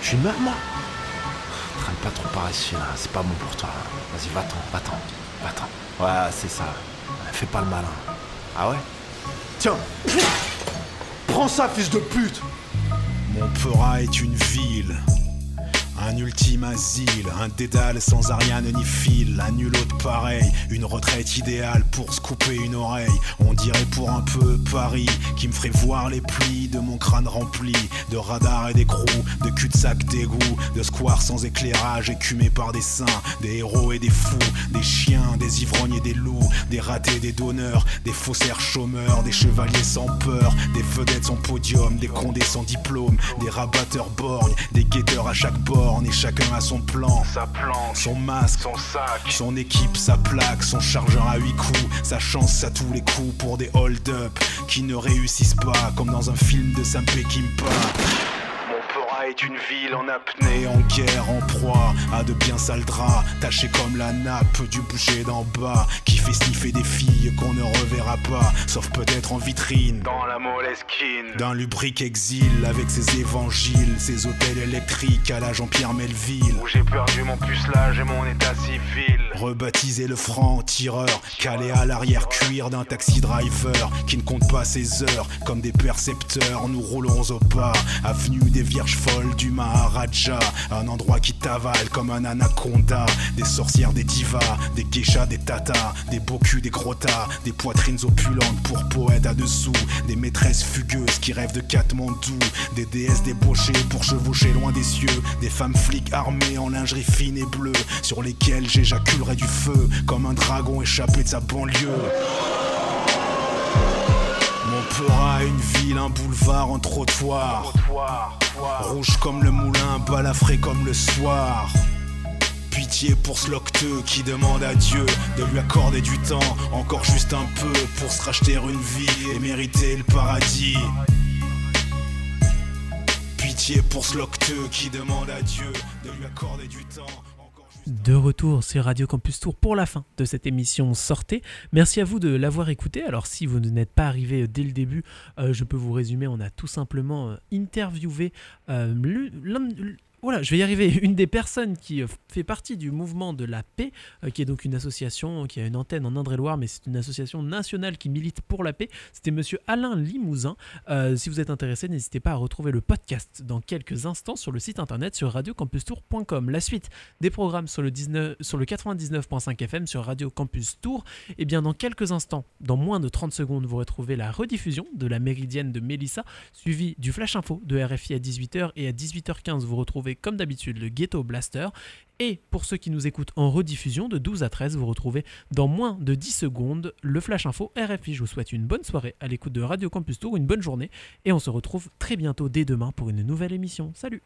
Je suis une merde, moi? Traîne pas trop par ici, là. C'est pas bon pour toi. Vas-y, va-t'en, va-t'en, va-t'en. Ouais, c'est ça. Fais pas le malin. Ah ouais? Tiens Prends ça, fils de pute Montpera est une ville, un ultime asile, un dédale sans Ariane ni fil, un nul autre pareil, une retraite idéale pour se couper une oreille. On dirait pour un peu Paris qui me ferait voir les plis de mon crâne rempli de radars et d'écrous, de cul-de-sac d'égout, de squares sans éclairage écumés par des saints, des héros et des fous, des chiens, des ivrognes et des loups, des ratés, des donneurs, des faussaires chômeurs, des chevaliers sans peur, des vedettes sans podium, des condés sans diplôme, des rabatteurs borgnes, des guetteurs à chaque borne et chacun a son plan, Sa planche, son masque, son sac, son équipe, sa plaque, son chargeur à huit coups, sa chance à tous les coups pour des hold-up qui ne réussissent pas, comme dans un film de Sam Peckinpah. Est une ville en apnée. Et en guerre, en proie à de bien sales draps, taché comme la nappe du boucher d'en bas, qui fait sniffer des filles qu'on ne reverra pas, sauf peut-être en vitrine. Dans la moleskine. D'un lubrique exil avec ses évangiles, ses hôtels électriques à la Jean-Pierre Melville. Où j'ai perdu mon pucelage et mon état civil. Rebaptisé le franc tireur, calé à l'arrière cuir d'un taxi driver qui ne compte pas ses heures comme des percepteurs. Nous roulons au pas, avenue des Vierges folles du Maharaja, un endroit qui t'avale comme un anaconda. Des sorcières, des divas, des geishas, des tatas, des beaux culs, des grottas, des poitrines opulentes pour poètes à dessous, des maîtresses fugueuses qui rêvent de Katmandou, des déesses débauchées pour chevaucher loin des cieux, des femmes flics armées en lingerie fine et bleue, sur lesquelles j'éjaculerai du feu comme un dragon échappé de sa banlieue. Montpera, une ville, un boulevard, un trottoir. Rouge comme le moulin, balafré comme le soir. Pitié pour ce locteux qui demande à Dieu de lui accorder du temps, encore juste un peu, pour se racheter une vie et mériter le paradis. Pitié pour ce locteux qui demande à Dieu de lui accorder du temps. De retour sur Radio Campus Tour pour la fin de cette émission Sortez. Merci à vous de l'avoir écouté. Alors si vous n'êtes pas arrivé dès le début, euh, je peux vous résumer. On a tout simplement euh, interviewé euh, voilà, je vais y arriver. Une des personnes qui euh, fait partie du mouvement de la paix, euh, qui est donc une association qui a une antenne en Indre-et-Loire, mais c'est une association nationale qui milite pour la paix. C'était monsieur Alain Limousin. Euh, si vous êtes intéressé, n'hésitez pas à retrouver le podcast dans quelques instants sur le site internet sur radiocampustour.com. La suite des programmes sur le, 19 sur le 99.5 FM sur Radio Campus Tour. Et bien dans quelques instants, dans moins de 30 secondes, vous retrouvez la rediffusion de la Méridienne de Mélissa, suivie du Flash Info de RFI à 18h et à 18h15, vous retrouvez comme d'habitude le Ghetto Blaster. Et pour ceux qui nous écoutent en rediffusion de 12 à 13, vous retrouvez dans moins de 10 secondes le Flash Info RFI. Je vous souhaite une bonne soirée à l'écoute de Radio Campus Tour, une bonne journée et on se retrouve très bientôt dès demain pour une nouvelle émission. Salut